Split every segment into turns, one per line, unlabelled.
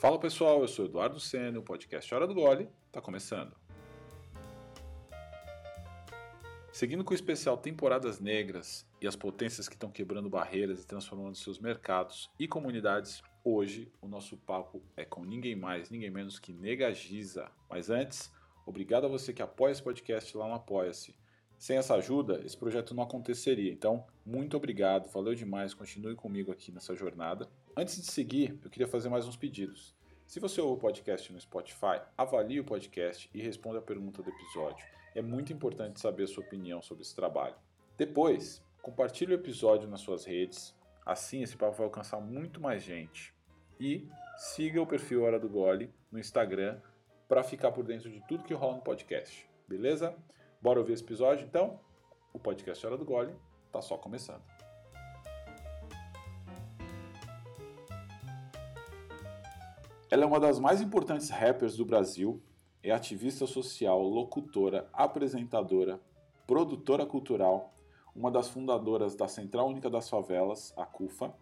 Fala pessoal, eu sou Eduardo Senna, o podcast Hora do Gole está começando. Seguindo com o especial Temporadas Negras e as potências que estão quebrando barreiras e transformando seus mercados e comunidades, hoje o nosso papo é com ninguém mais, ninguém menos que Negagiza. Mas antes, obrigado a você que apoia esse podcast lá no Apoia-se. Sem essa ajuda, esse projeto não aconteceria. Então, muito obrigado, valeu demais, continue comigo aqui nessa jornada. Antes de seguir, eu queria fazer mais uns pedidos. Se você ouve o podcast no Spotify, avalie o podcast e responda a pergunta do episódio. É muito importante saber a sua opinião sobre esse trabalho. Depois, compartilhe o episódio nas suas redes, assim esse papo vai alcançar muito mais gente. E siga o perfil Hora do Gole no Instagram para ficar por dentro de tudo que rola no podcast. Beleza? Bora ouvir esse episódio então? O podcast Hora do Gole tá só começando. Ela é uma das mais importantes rappers do Brasil, é ativista social, locutora, apresentadora, produtora cultural, uma das fundadoras da Central Única das Favelas, a CUFA,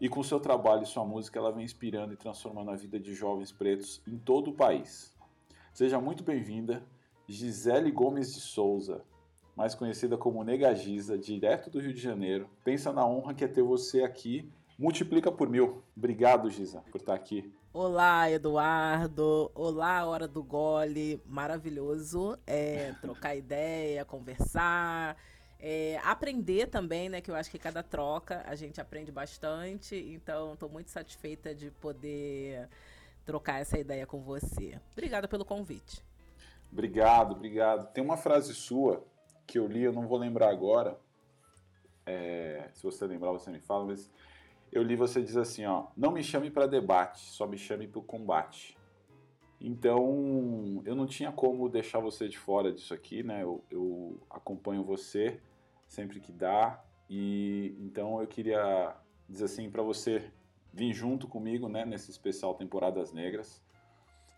e com seu trabalho e sua música ela vem inspirando e transformando a vida de jovens pretos em todo o país. Seja muito bem-vinda, Gisele Gomes de Souza, mais conhecida como Nega Giza, direto do Rio de Janeiro. Pensa na honra que é ter você aqui. Multiplica por mil. Obrigado, Giza, por estar aqui.
Olá, Eduardo. Olá, Hora do Gole. Maravilhoso é, trocar ideia, conversar. É, aprender também, né? Que eu acho que cada troca a gente aprende bastante. Então, estou muito satisfeita de poder trocar essa ideia com você. Obrigada pelo convite.
Obrigado, obrigado. Tem uma frase sua que eu li, eu não vou lembrar agora. É, se você lembrar, você me fala, mas eu li você diz assim, ó, não me chame para debate, só me chame para o combate. Então, eu não tinha como deixar você de fora disso aqui, né? Eu, eu acompanho você sempre que dá e então eu queria dizer assim para você vir junto comigo, né, nesse especial Temporadas Negras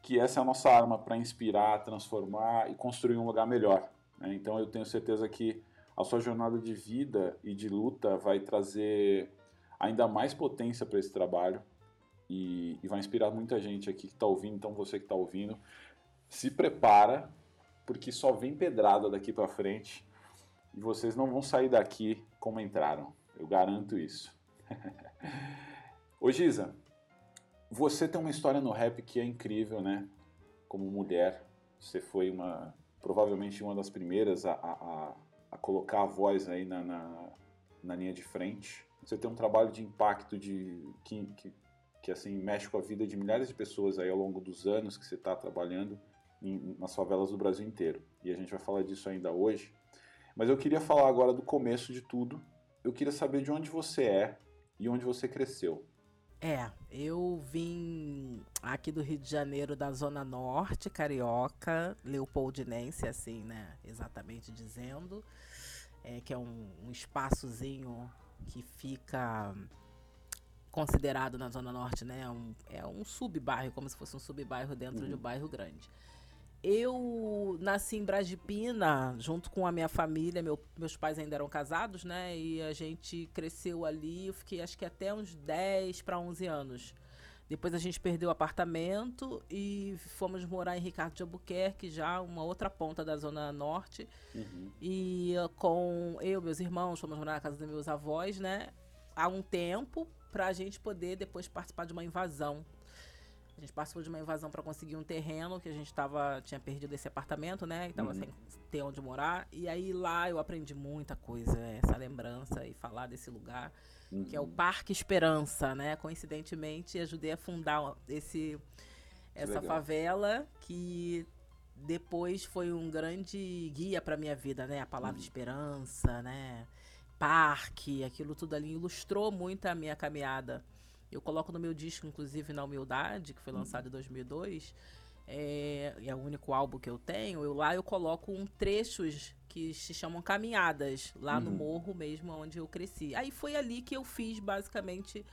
que essa é a nossa arma para inspirar, transformar e construir um lugar melhor. Né? Então eu tenho certeza que a sua jornada de vida e de luta vai trazer ainda mais potência para esse trabalho e, e, vai inspirar muita gente aqui que está ouvindo. Então você que está ouvindo, se prepara porque só vem pedrada daqui para frente e vocês não vão sair daqui como entraram. Eu garanto isso. Ô Giza, você tem uma história no rap que é incrível, né? Como mulher, você foi uma provavelmente uma das primeiras a, a, a colocar a voz aí na, na, na, linha de frente. Você tem um trabalho de impacto de que, que, que assim mexe com a vida de milhares de pessoas aí ao longo dos anos que você está trabalhando em, nas favelas do Brasil inteiro. E a gente vai falar disso ainda hoje. Mas eu queria falar agora do começo de tudo. Eu queria saber de onde você é e onde você cresceu.
É, eu vim aqui do Rio de Janeiro, da Zona Norte, carioca, leopoldinense, assim, né? Exatamente dizendo. É, que é um, um espaçozinho que fica considerado na Zona Norte, né? Um, é um subbairro, como se fosse um subbairro dentro uhum. de um bairro grande. Eu nasci em Brasipina, junto com a minha família. Meu, meus pais ainda eram casados, né? E a gente cresceu ali. Eu fiquei acho que até uns 10 para 11 anos. Depois a gente perdeu o apartamento e fomos morar em Ricardo de Albuquerque, já uma outra ponta da Zona Norte. Uhum. E com eu, meus irmãos, fomos morar na casa dos meus avós, né? Há um tempo, para a gente poder depois participar de uma invasão a gente passou de uma invasão para conseguir um terreno que a gente tava, tinha perdido esse apartamento, né? E tava uhum. sem ter onde morar. E aí lá eu aprendi muita coisa, essa lembrança e falar desse lugar, uhum. que é o uhum. Parque Esperança, né? Coincidentemente, ajudei a fundar esse essa Legal. favela que depois foi um grande guia para minha vida, né? A palavra uhum. esperança, né? Parque, aquilo tudo ali ilustrou muito a minha caminhada eu coloco no meu disco, inclusive, Na Humildade, que foi lançado em 2002, é, é o único álbum que eu tenho, eu, lá eu coloco um trechos que se chamam caminhadas, lá uhum. no morro mesmo, onde eu cresci. Aí foi ali que eu fiz, basicamente,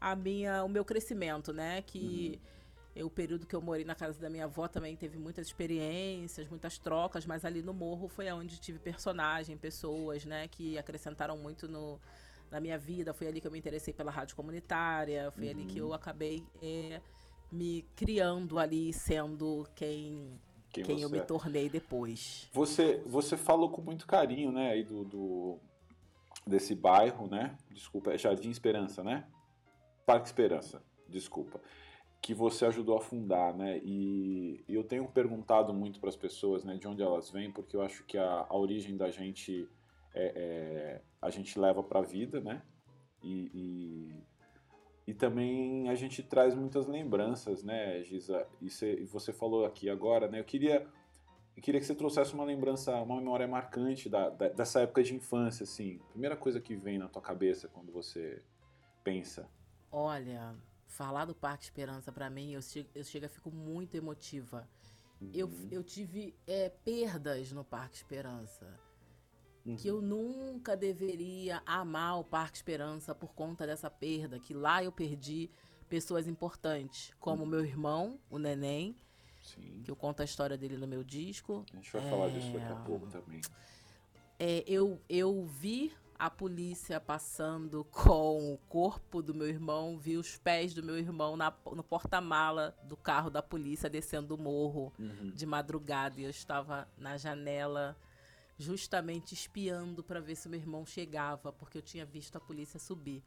a minha, o meu crescimento, né? Que... Uhum. Eu, o período que eu morei na casa da minha avó também teve muitas experiências, muitas trocas, mas ali no morro foi onde tive personagem, pessoas, né, que acrescentaram muito no, na minha vida. Foi ali que eu me interessei pela rádio comunitária, foi uhum. ali que eu uhum. acabei é, me criando ali, sendo quem quem, quem eu me é. tornei depois.
Você, você falou com muito carinho, né, aí do, do desse bairro, né? Desculpa, é Jardim Esperança, né? Parque Esperança, desculpa. Que você ajudou a fundar, né? E, e eu tenho perguntado muito para as pessoas, né, de onde elas vêm, porque eu acho que a, a origem da gente é, é, a gente leva para a vida, né? E, e, e, também a gente traz muitas lembranças, né, Giza? E, cê, você falou aqui agora, né? Eu queria, eu queria que você trouxesse uma lembrança, uma memória marcante da, da, dessa época de infância, assim. Primeira coisa que vem na tua cabeça quando você pensa.
Olha, falar do Parque Esperança para mim, eu chego, eu chego a fico muito emotiva. Uhum. Eu, eu tive é, perdas no Parque Esperança uhum. que eu nunca deveria amar o Parque Esperança por conta dessa perda, que lá eu perdi pessoas importantes, como uhum. meu irmão, o Neném, Sim. que eu conto a história dele no meu disco.
A gente vai é... falar disso daqui a pouco também.
É, eu, eu vi a polícia passando com o corpo do meu irmão, vi os pés do meu irmão na, no porta-mala do carro da polícia descendo o morro uhum. de madrugada e eu estava na janela justamente espiando para ver se meu irmão chegava, porque eu tinha visto a polícia subir.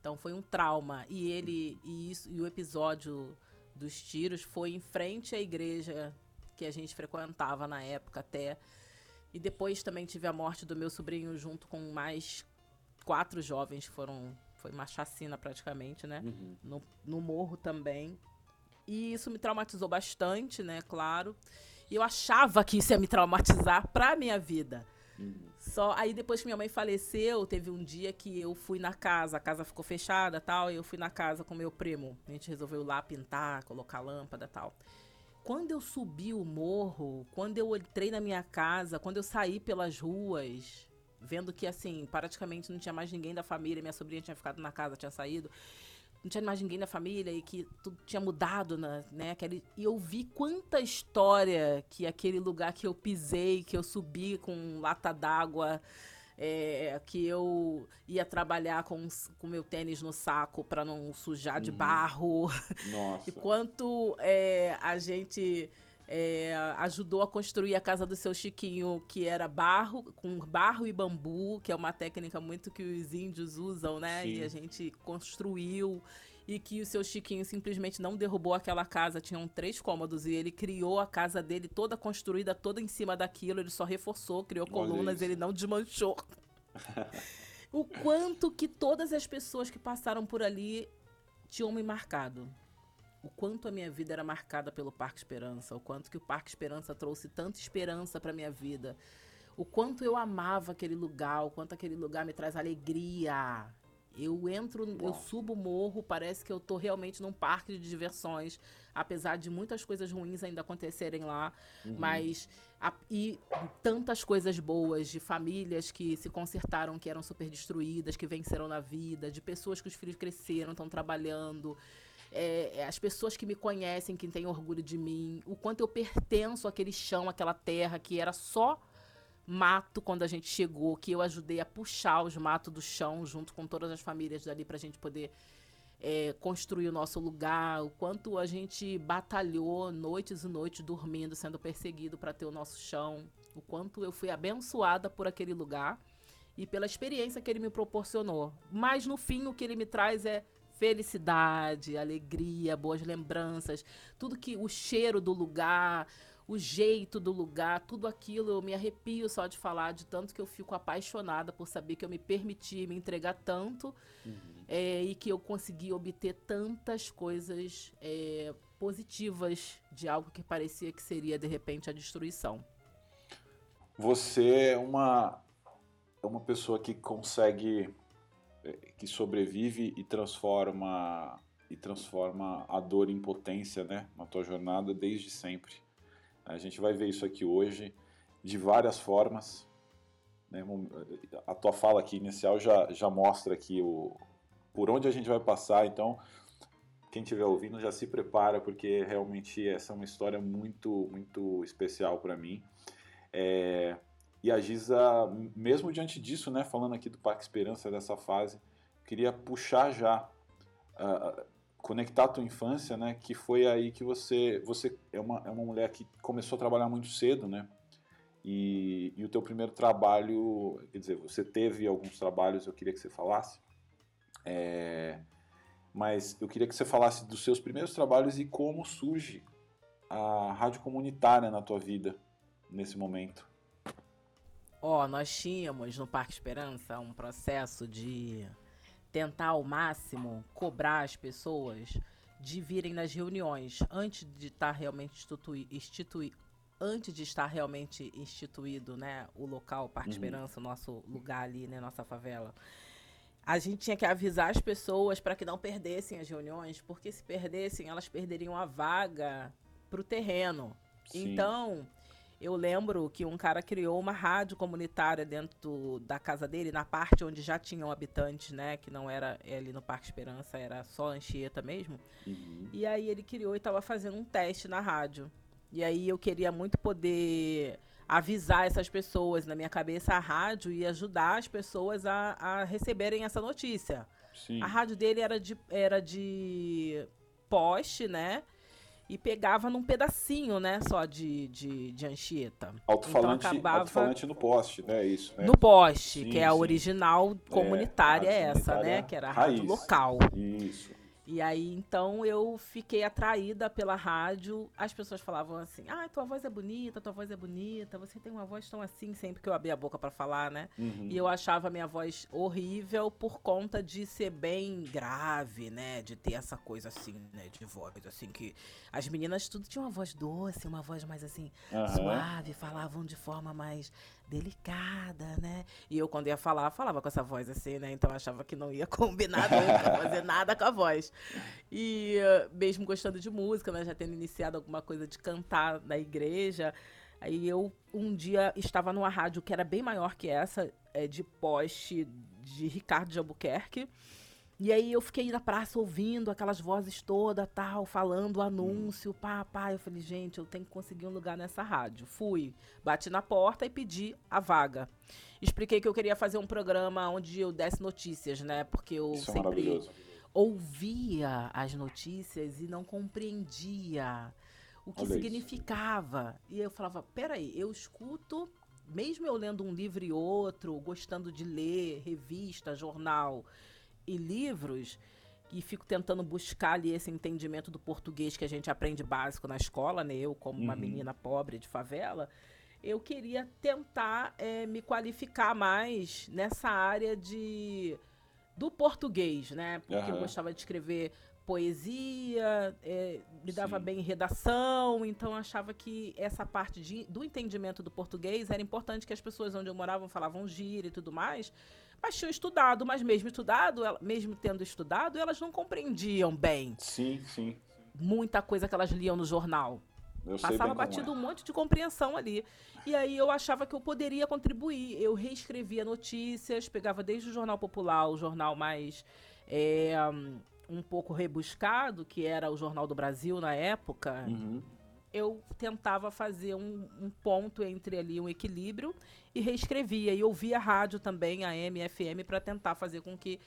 Então foi um trauma. E ele e, isso, e o episódio dos tiros foi em frente à igreja que a gente frequentava na época até. E depois também tive a morte do meu sobrinho junto com mais quatro jovens que foram. Foi uma chacina praticamente, né? Uhum. No, no morro também. E isso me traumatizou bastante, né? Claro. E eu achava que isso ia me traumatizar pra minha vida. Uhum. Só aí depois que minha mãe faleceu, teve um dia que eu fui na casa, a casa ficou fechada, tal, e eu fui na casa com meu primo. A gente resolveu lá pintar, colocar lâmpada, tal. Quando eu subi o morro, quando eu entrei na minha casa, quando eu saí pelas ruas, vendo que assim, praticamente não tinha mais ninguém da família, minha sobrinha tinha ficado na casa, tinha saído não tinha mais ninguém na família e que tudo tinha mudado, né? né aquele, e eu vi quanta história que aquele lugar que eu pisei, que eu subi com lata d'água, é, que eu ia trabalhar com o meu tênis no saco para não sujar de uhum. barro.
Nossa.
e quanto é, a gente é, ajudou a construir a casa do seu Chiquinho, que era barro, com barro e bambu, que é uma técnica muito que os índios usam, né? Sim. E a gente construiu. E que o seu Chiquinho simplesmente não derrubou aquela casa, tinham três cômodos, e ele criou a casa dele toda construída, toda em cima daquilo, ele só reforçou, criou colunas, ele não desmanchou. o quanto que todas as pessoas que passaram por ali tinham me marcado o quanto a minha vida era marcada pelo Parque Esperança, o quanto que o Parque Esperança trouxe tanta esperança para minha vida, o quanto eu amava aquele lugar, o quanto aquele lugar me traz alegria. Eu entro, eu subo o morro, parece que eu tô realmente num parque de diversões, apesar de muitas coisas ruins ainda acontecerem lá, uhum. mas a, e tantas coisas boas de famílias que se consertaram, que eram super destruídas, que venceram na vida, de pessoas que os filhos cresceram, estão trabalhando, é, é, as pessoas que me conhecem, que têm orgulho de mim, o quanto eu pertenço àquele chão, àquela terra que era só mato quando a gente chegou, que eu ajudei a puxar os matos do chão junto com todas as famílias dali para a gente poder é, construir o nosso lugar, o quanto a gente batalhou noites e noites dormindo, sendo perseguido para ter o nosso chão, o quanto eu fui abençoada por aquele lugar e pela experiência que ele me proporcionou. Mas no fim o que ele me traz é felicidade, alegria, boas lembranças, tudo que o cheiro do lugar, o jeito do lugar, tudo aquilo eu me arrepio só de falar, de tanto que eu fico apaixonada por saber que eu me permiti me entregar tanto uhum. é, e que eu consegui obter tantas coisas é, positivas de algo que parecia que seria de repente a destruição.
Você é uma, é uma pessoa que consegue que sobrevive e transforma e transforma a dor em potência, né, na tua jornada desde sempre. A gente vai ver isso aqui hoje de várias formas. Né? A tua fala aqui inicial já, já mostra aqui o, por onde a gente vai passar, então quem estiver ouvindo já se prepara porque realmente essa é uma história muito muito especial para mim. É, e a Giza, mesmo diante disso, né, falando aqui do Parque Esperança dessa fase, queria puxar já uh, conectar a tua infância, né? Que foi aí que você você é uma, é uma mulher que começou a trabalhar muito cedo, né? E, e o teu primeiro trabalho, quer dizer, você teve alguns trabalhos, eu queria que você falasse. É, mas eu queria que você falasse dos seus primeiros trabalhos e como surge a rádio comunitária na tua vida nesse momento.
Ó, nós tínhamos no Parque Esperança um processo de tentar ao máximo cobrar as pessoas de virem nas reuniões antes de estar realmente institui, institui, antes de estar realmente instituído, né, o local Parque uhum. Esperança, o nosso lugar ali, né, nossa favela. A gente tinha que avisar as pessoas para que não perdessem as reuniões, porque se perdessem, elas perderiam a vaga para o terreno. Sim. Então, eu lembro que um cara criou uma rádio comunitária dentro da casa dele, na parte onde já tinham habitantes, né? Que não era ali no Parque Esperança, era só Anchieta mesmo. Uhum. E aí ele criou e estava fazendo um teste na rádio. E aí eu queria muito poder avisar essas pessoas. Na minha cabeça, a rádio ia ajudar as pessoas a, a receberem essa notícia. Sim. A rádio dele era de, era de poste, né? E pegava num pedacinho, né, só de, de, de Anchieta.
Alto-falante então, acabava... no poste, né, isso. Né?
No poste, sim, que é a original comunitária é, essa, né, que era a rádio local.
Isso.
E aí, então, eu fiquei atraída pela rádio. As pessoas falavam assim: ah, tua voz é bonita, tua voz é bonita, você tem uma voz tão assim, sempre que eu abria a boca para falar, né? Uhum. E eu achava a minha voz horrível por conta de ser bem grave, né? De ter essa coisa assim, né? De voz, assim, que as meninas tudo tinham uma voz doce, uma voz mais assim, uhum. suave, falavam de forma mais delicada, né? E eu, quando ia falar, falava com essa voz assim, né? Então eu achava que não ia combinar nunca, fazer nada com a voz. E uh, mesmo gostando de música, né? Já tendo iniciado alguma coisa de cantar na igreja. Aí eu um dia estava numa rádio que era bem maior que essa, é, de poste de Ricardo de Albuquerque. E aí eu fiquei na praça ouvindo aquelas vozes todas, tal, falando anúncio, pá, pá. Eu falei, gente, eu tenho que conseguir um lugar nessa rádio. Fui, bati na porta e pedi a vaga. Expliquei que eu queria fazer um programa onde eu desse notícias, né? Porque eu Isso é sempre é ouvia as notícias e não compreendia o que Olha significava. Isso. E eu falava, peraí, eu escuto, mesmo eu lendo um livro e outro, gostando de ler revista, jornal e livros e fico tentando buscar ali esse entendimento do português que a gente aprende básico na escola, né? Eu, como uhum. uma menina pobre de favela, eu queria tentar é, me qualificar mais nessa área de do português, né? Porque uhum. eu gostava de escrever poesia, é, me dava Sim. bem redação, então achava que essa parte de, do entendimento do português era importante que as pessoas onde eu morava falavam gíria e tudo mais mas tinham estudado, mas mesmo estudado, mesmo tendo estudado, elas não compreendiam bem.
Sim, sim.
Muita coisa que elas liam no jornal. Eu Passava batido é. um monte de compreensão ali. E aí eu achava que eu poderia contribuir. Eu reescrevia notícias, pegava desde o Jornal Popular, o jornal mais é, um pouco rebuscado, que era o Jornal do Brasil na época. Uhum eu tentava fazer um, um, ponto entre ali, um equilíbrio, e reescrevia. E ouvia a rádio também, a MFM, para tentar fazer com que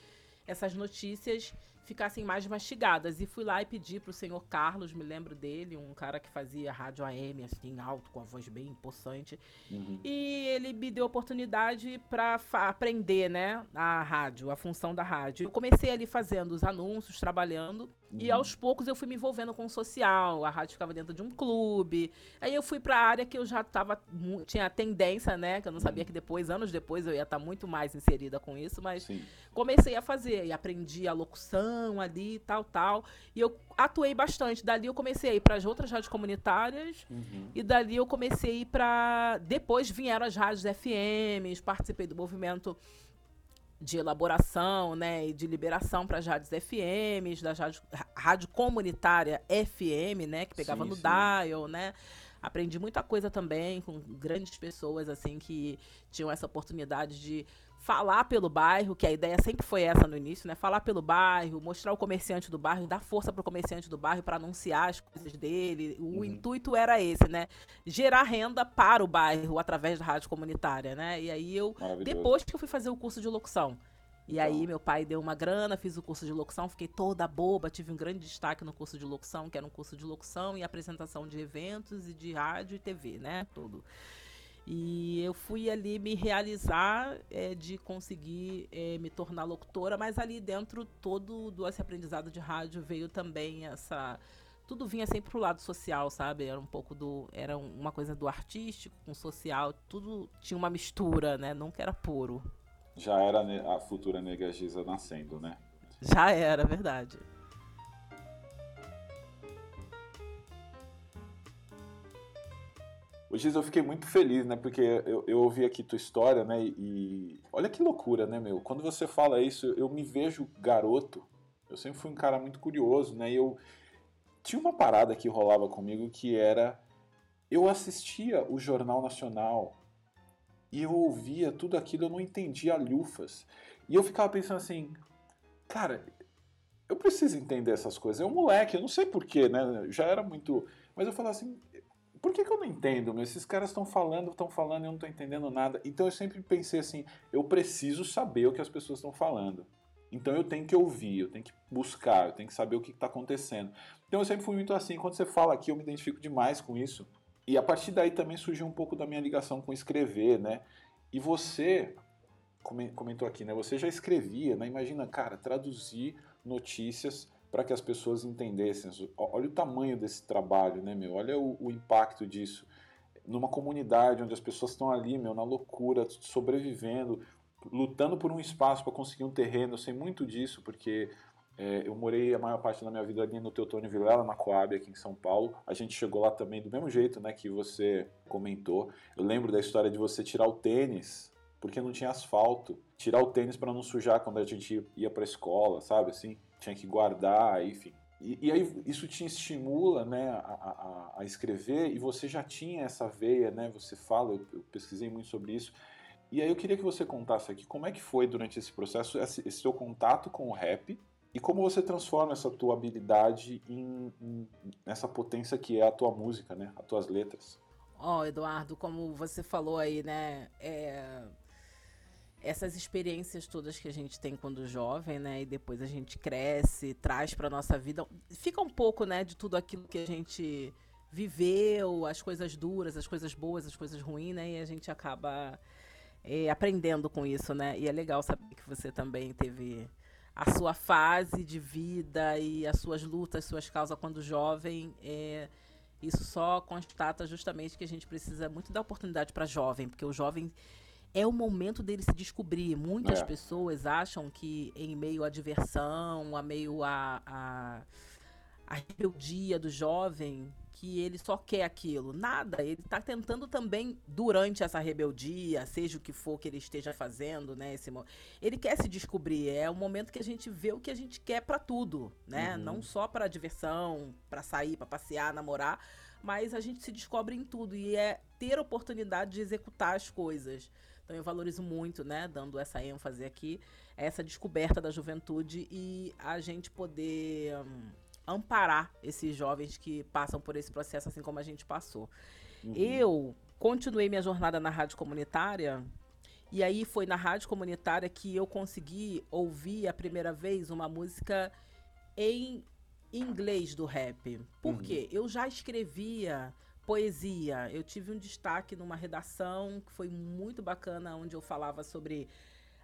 essas notícias ficassem mais mastigadas. E fui lá e pedi para o senhor Carlos, me lembro dele, um cara que fazia rádio AM, assim, alto, com a voz bem possante. Uhum. E ele me deu oportunidade para aprender, né, a rádio, a função da rádio. Eu comecei ali fazendo os anúncios, trabalhando. Uhum. E aos poucos eu fui me envolvendo com o social, a rádio ficava dentro de um clube. Aí eu fui para a área que eu já tava tinha tendência, né, que eu não sabia que depois, anos depois eu ia estar tá muito mais inserida com isso, mas Sim. comecei a fazer e aprendi a locução ali, tal, tal. E eu atuei bastante. Dali eu comecei a ir para as outras rádios comunitárias uhum. e dali eu comecei a ir para depois vieram as rádios FMs, participei do movimento de elaboração né, e de liberação para as rádios FMs, da rádio, rádio comunitária FM, né, que pegava sim, no sim. dial, né? Aprendi muita coisa também com grandes pessoas assim que tinham essa oportunidade de falar pelo bairro, que a ideia sempre foi essa no início, né? Falar pelo bairro, mostrar o comerciante do bairro, dar força para o comerciante do bairro para anunciar as coisas dele. O uhum. intuito era esse, né? Gerar renda para o bairro através da rádio comunitária, né? E aí eu, depois que eu fui fazer o curso de locução, E aí meu pai deu uma grana, fiz o curso de locução, fiquei toda boba, tive um grande destaque no curso de locução, que era um curso de locução e apresentação de eventos e de rádio e TV, né? Tudo. E eu fui ali me realizar é, de conseguir é, me tornar locutora, mas ali dentro todo do esse aprendizado de rádio veio também essa tudo vinha sempre pro lado social, sabe? Era um pouco do era uma coisa do artístico com social, tudo tinha uma mistura, né? Nunca era puro.
Já era a futura Nega Giza nascendo, né?
Já era, verdade.
Giz, eu fiquei muito feliz, né? Porque eu, eu ouvi aqui tua história, né? E olha que loucura, né, meu? Quando você fala isso, eu me vejo garoto. Eu sempre fui um cara muito curioso, né? E eu tinha uma parada que rolava comigo que era eu assistia o Jornal Nacional e eu ouvia tudo aquilo, eu não entendia lufas. E eu ficava pensando assim, cara, eu preciso entender essas coisas. É um moleque, eu não sei porquê, né? Já era muito. Mas eu falava assim, por que, que eu não entendo? Meu? Esses caras estão falando, estão falando e eu não estou entendendo nada. Então eu sempre pensei assim, eu preciso saber o que as pessoas estão falando. Então eu tenho que ouvir, eu tenho que buscar, eu tenho que saber o que está acontecendo. Então eu sempre fui muito assim. Quando você fala aqui, eu me identifico demais com isso. E a partir daí também surgiu um pouco da minha ligação com escrever, né? E você comentou aqui, né? Você já escrevia, né? Imagina, cara, traduzir notícias para que as pessoas entendessem. Olha o tamanho desse trabalho, né, meu? Olha o, o impacto disso. Numa comunidade onde as pessoas estão ali, meu, na loucura, sobrevivendo, lutando por um espaço para conseguir um terreno. Eu sei muito disso, porque é, eu morei a maior parte da minha vida ali no Teotônio Vilela, na Coab, aqui em São Paulo. A gente chegou lá também do mesmo jeito, né, que você comentou. Eu lembro da história de você tirar o tênis porque não tinha asfalto. Tirar o tênis para não sujar quando a gente ia para a escola, sabe assim? Tinha que guardar, enfim. E, e, aí isso te estimula né, a, a, a, escrever e você já tinha essa veia, né? Você fala, eu, eu pesquisei muito sobre isso. E aí eu queria que você contasse aqui como é que foi durante esse processo, esse, esse seu contato com o rap, e como você transforma essa tua habilidade em, em nessa potência que é a tua música, né? As tuas letras.
Ó, oh, Eduardo, como você falou aí, né? É... Essas experiências todas que a gente tem quando jovem, né? E depois a gente cresce, traz para nossa vida. Fica um pouco, né, de tudo aquilo que a gente viveu, as coisas duras, as coisas boas, as coisas ruins, né? E a gente acaba é, aprendendo com isso, né? E é legal saber que você também teve a sua fase de vida e as suas lutas, suas causas quando jovem, é, isso só constata justamente que a gente precisa muito dar oportunidade para jovem, porque o jovem é o momento dele se descobrir. Muitas é. pessoas acham que em meio à diversão, a meio a, a, a rebeldia do jovem, que ele só quer aquilo. Nada, ele está tentando também, durante essa rebeldia, seja o que for que ele esteja fazendo, né? Esse, ele quer se descobrir. É o momento que a gente vê o que a gente quer para tudo, né? Uhum. Não só para diversão, para sair, para passear, namorar, mas a gente se descobre em tudo e é ter oportunidade de executar as coisas. Então eu valorizo muito, né, dando essa ênfase aqui, essa descoberta da juventude e a gente poder hum, amparar esses jovens que passam por esse processo assim como a gente passou. Uhum. Eu continuei minha jornada na rádio comunitária e aí foi na rádio comunitária que eu consegui ouvir a primeira vez uma música em inglês do rap. Por uhum. quê? Eu já escrevia poesia. Eu tive um destaque numa redação que foi muito bacana, onde eu falava sobre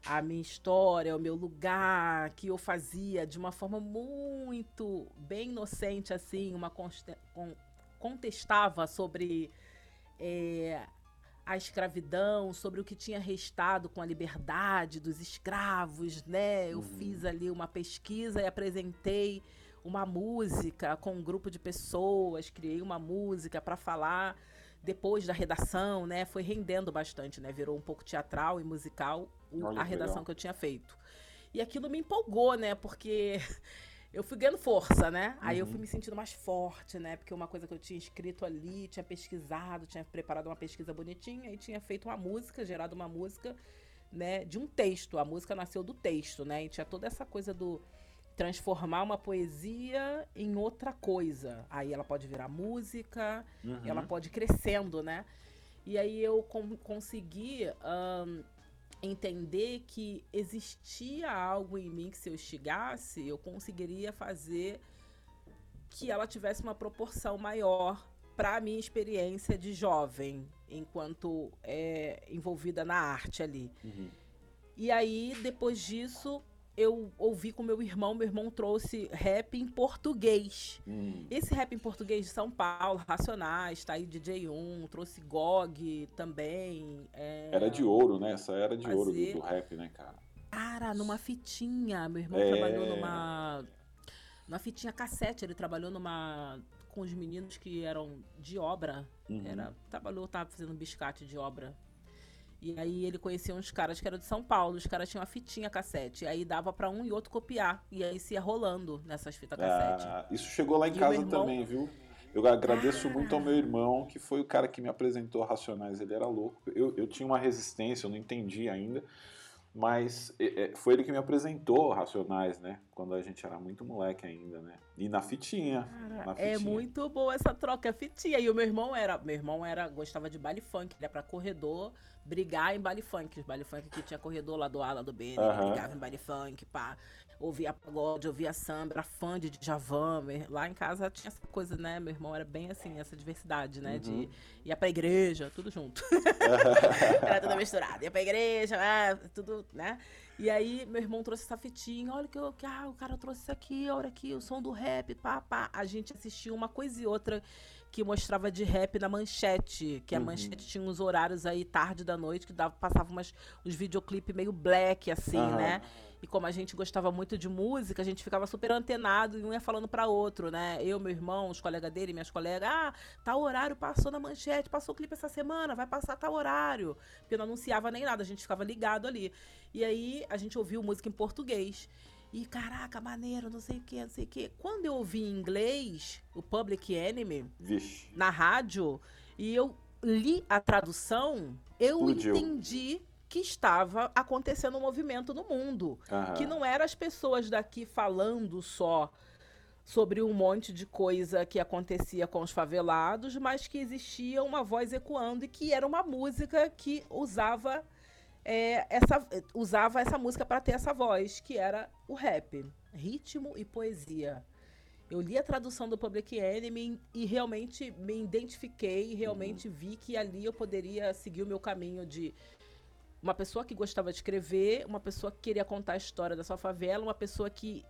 a minha história, o meu lugar, que eu fazia de uma forma muito bem inocente, assim, uma contestava sobre é, a escravidão, sobre o que tinha restado com a liberdade dos escravos, né? Eu uhum. fiz ali uma pesquisa e apresentei uma música com um grupo de pessoas, criei uma música para falar depois da redação, né? Foi rendendo bastante, né? Virou um pouco teatral e musical o, a redação legal. que eu tinha feito. E aquilo me empolgou, né? Porque eu fui ganhando força, né? Aí eu fui uhum. me sentindo mais forte, né? Porque uma coisa que eu tinha escrito ali, tinha pesquisado, tinha preparado uma pesquisa bonitinha e tinha feito uma música, gerado uma música, né? De um texto. A música nasceu do texto, né? E tinha toda essa coisa do transformar uma poesia em outra coisa. Aí ela pode virar música, uhum. ela pode ir crescendo, né? E aí eu com consegui um, entender que existia algo em mim que se eu instigasse, eu conseguiria fazer que ela tivesse uma proporção maior para a minha experiência de jovem, enquanto é, envolvida na arte ali. Uhum. E aí, depois disso, eu ouvi com meu irmão, meu irmão trouxe rap em português. Hum. Esse rap em português de São Paulo, Racionais, tá aí DJ1, trouxe GOG também.
É... Era de ouro, né? Essa era de Fazer... ouro do, do, rap, né, cara?
Cara, numa fitinha. Meu irmão é... trabalhou numa. Numa fitinha cassete, ele trabalhou numa. com os meninos que eram de obra. Uhum. Era, trabalhou, tava fazendo biscate de obra e aí ele conhecia uns caras que eram de São Paulo, os caras tinham uma fitinha cassete. Aí dava para um e outro copiar. E aí se ia rolando nessas fitas cassete.
Ah, isso chegou lá em e casa irmão... também, viu? Eu agradeço ah. muito ao meu irmão, que foi o cara que me apresentou Racionais. Ele era louco. Eu, eu tinha uma resistência, eu não entendi ainda. Mas é, é, foi ele que me apresentou Racionais, né? Quando a gente era muito moleque ainda, né? E na fitinha, Cara, na
é fitinha. É muito boa essa troca, fitinha. E o meu irmão era, meu irmão era, gostava de baile funk, ele ia pra corredor brigar em baile funk. Os baile funk que tinha corredor lá do A, lá do B, né? Uhum. Brigava em baile funk, pá. Ouvia pagode, ouvia samba, era fã de Djavan. Lá em casa tinha essa coisa, né? Meu irmão era bem assim, essa diversidade, né? Uhum. De ir pra igreja, tudo junto. era tudo misturado. Ia pra igreja, né? tudo, né? E aí, meu irmão trouxe essa fitinha. Olha que, eu, que ah, o cara trouxe isso aqui, olha aqui, o som do rap, pá, pá. A gente assistiu uma coisa e outra que mostrava de rap na manchete, que a uhum. manchete tinha uns horários aí tarde da noite que dava passava umas os videoclipes meio black assim, uhum. né? E como a gente gostava muito de música, a gente ficava super antenado e um ia falando para outro, né? Eu, meu irmão, os colegas dele, minhas colegas, ah, tal horário passou na manchete, passou o clipe essa semana, vai passar tal horário. Porque não anunciava nem nada, a gente ficava ligado ali. E aí a gente ouviu música em português. E caraca, maneiro, não sei o que, não sei o que. Quando eu ouvi em inglês o Public Enemy
Vixe.
na rádio e eu li a tradução, eu Explodiu. entendi que estava acontecendo um movimento no mundo. Aham. Que não eram as pessoas daqui falando só sobre um monte de coisa que acontecia com os favelados, mas que existia uma voz ecoando e que era uma música que usava é, essa, usava essa música para ter essa voz, que era o rap, ritmo e poesia. Eu li a tradução do Public Enemy e realmente me identifiquei, realmente uhum. vi que ali eu poderia seguir o meu caminho de uma pessoa que gostava de escrever, uma pessoa que queria contar a história da sua favela, uma pessoa que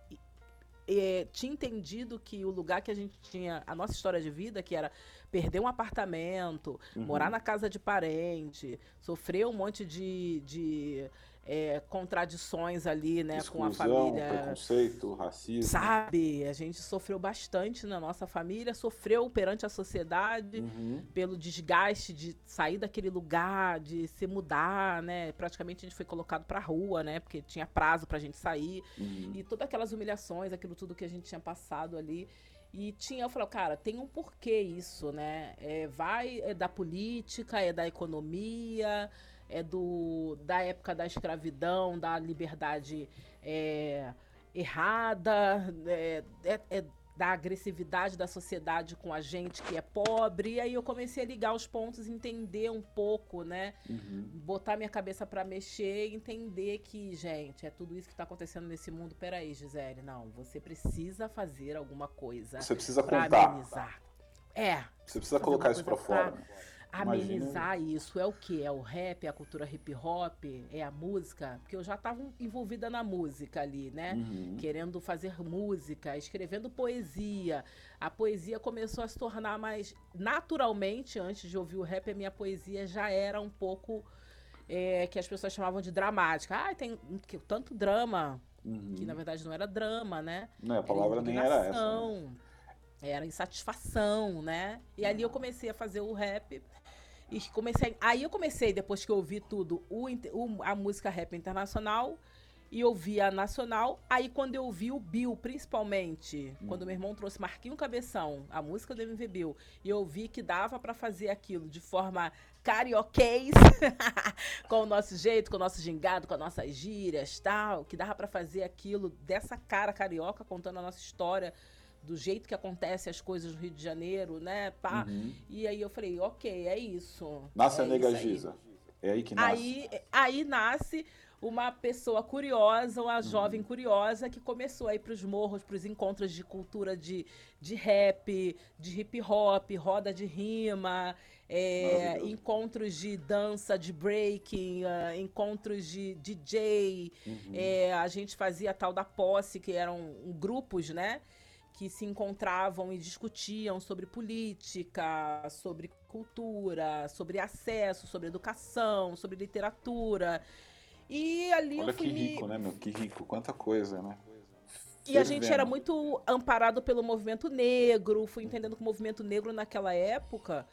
é, tinha entendido que o lugar que a gente tinha, a nossa história de vida, que era perder um apartamento, uhum. morar na casa de parente, sofrer um monte de, de é, contradições ali, né, Exclusão, com a família.
preconceito, racismo.
Sabe, a gente sofreu bastante na nossa família, sofreu perante a sociedade uhum. pelo desgaste de sair daquele lugar, de se mudar, né? Praticamente a gente foi colocado pra rua, né? Porque tinha prazo pra gente sair. Uhum. E todas aquelas humilhações, aquilo tudo que a gente tinha passado ali. E tinha, eu falei, cara, tem um porquê isso, né? É, vai é da política, é da economia, é do da época da escravidão, da liberdade é, errada, é, é, é, da agressividade da sociedade com a gente que é pobre. E aí eu comecei a ligar os pontos, entender um pouco, né? Uhum. Botar minha cabeça para mexer e entender que, gente, é tudo isso que está acontecendo nesse mundo. Peraí, Gisele, não, você precisa fazer alguma coisa.
Você precisa contar.
Amenizar. É.
Você precisa colocar isso para fora. Pra
amenizar Imagina. isso é o que? É o rap, é a cultura hip hop, é a música? Porque eu já estava envolvida na música ali, né? Uhum. Querendo fazer música, escrevendo poesia. A poesia começou a se tornar mais naturalmente, antes de ouvir o rap, a minha poesia já era um pouco é, que as pessoas chamavam de dramática. Ah, tem tanto drama, uhum. que na verdade não era drama, né?
Não, a palavra nem era essa. Né?
Era insatisfação, né? E ali eu comecei a fazer o rap e comecei. Aí eu comecei, depois que eu ouvi tudo, o, o, a música rap internacional e ouvi a nacional. Aí quando eu ouvi o Bill, principalmente, hum. quando meu irmão trouxe Marquinho Cabeção, a música do MV Bill, e eu vi que dava para fazer aquilo de forma carioquês, com o nosso jeito, com o nosso gingado, com as nossas gírias, tal, que dava para fazer aquilo dessa cara carioca contando a nossa história do jeito que acontece as coisas no Rio de Janeiro, né? Pá. Uhum. E aí eu falei, ok, é isso.
Nasce
é
a Nega Giza. É aí que nasce.
Aí, aí nasce uma pessoa curiosa, uma jovem uhum. curiosa que começou a ir para os morros, para os encontros de cultura de, de rap, de hip hop, roda de rima, é, encontros de dança, de breaking, uh, encontros de DJ. Uhum. É, a gente fazia a tal da posse, que eram grupos, né? Que se encontravam e discutiam sobre política, sobre cultura, sobre acesso, sobre educação, sobre literatura. E ali
Olha
eu fui
que rico, né, meu? Que rico, quanta coisa, né?
E a gente era muito amparado pelo movimento negro, fui entendendo que o movimento negro naquela época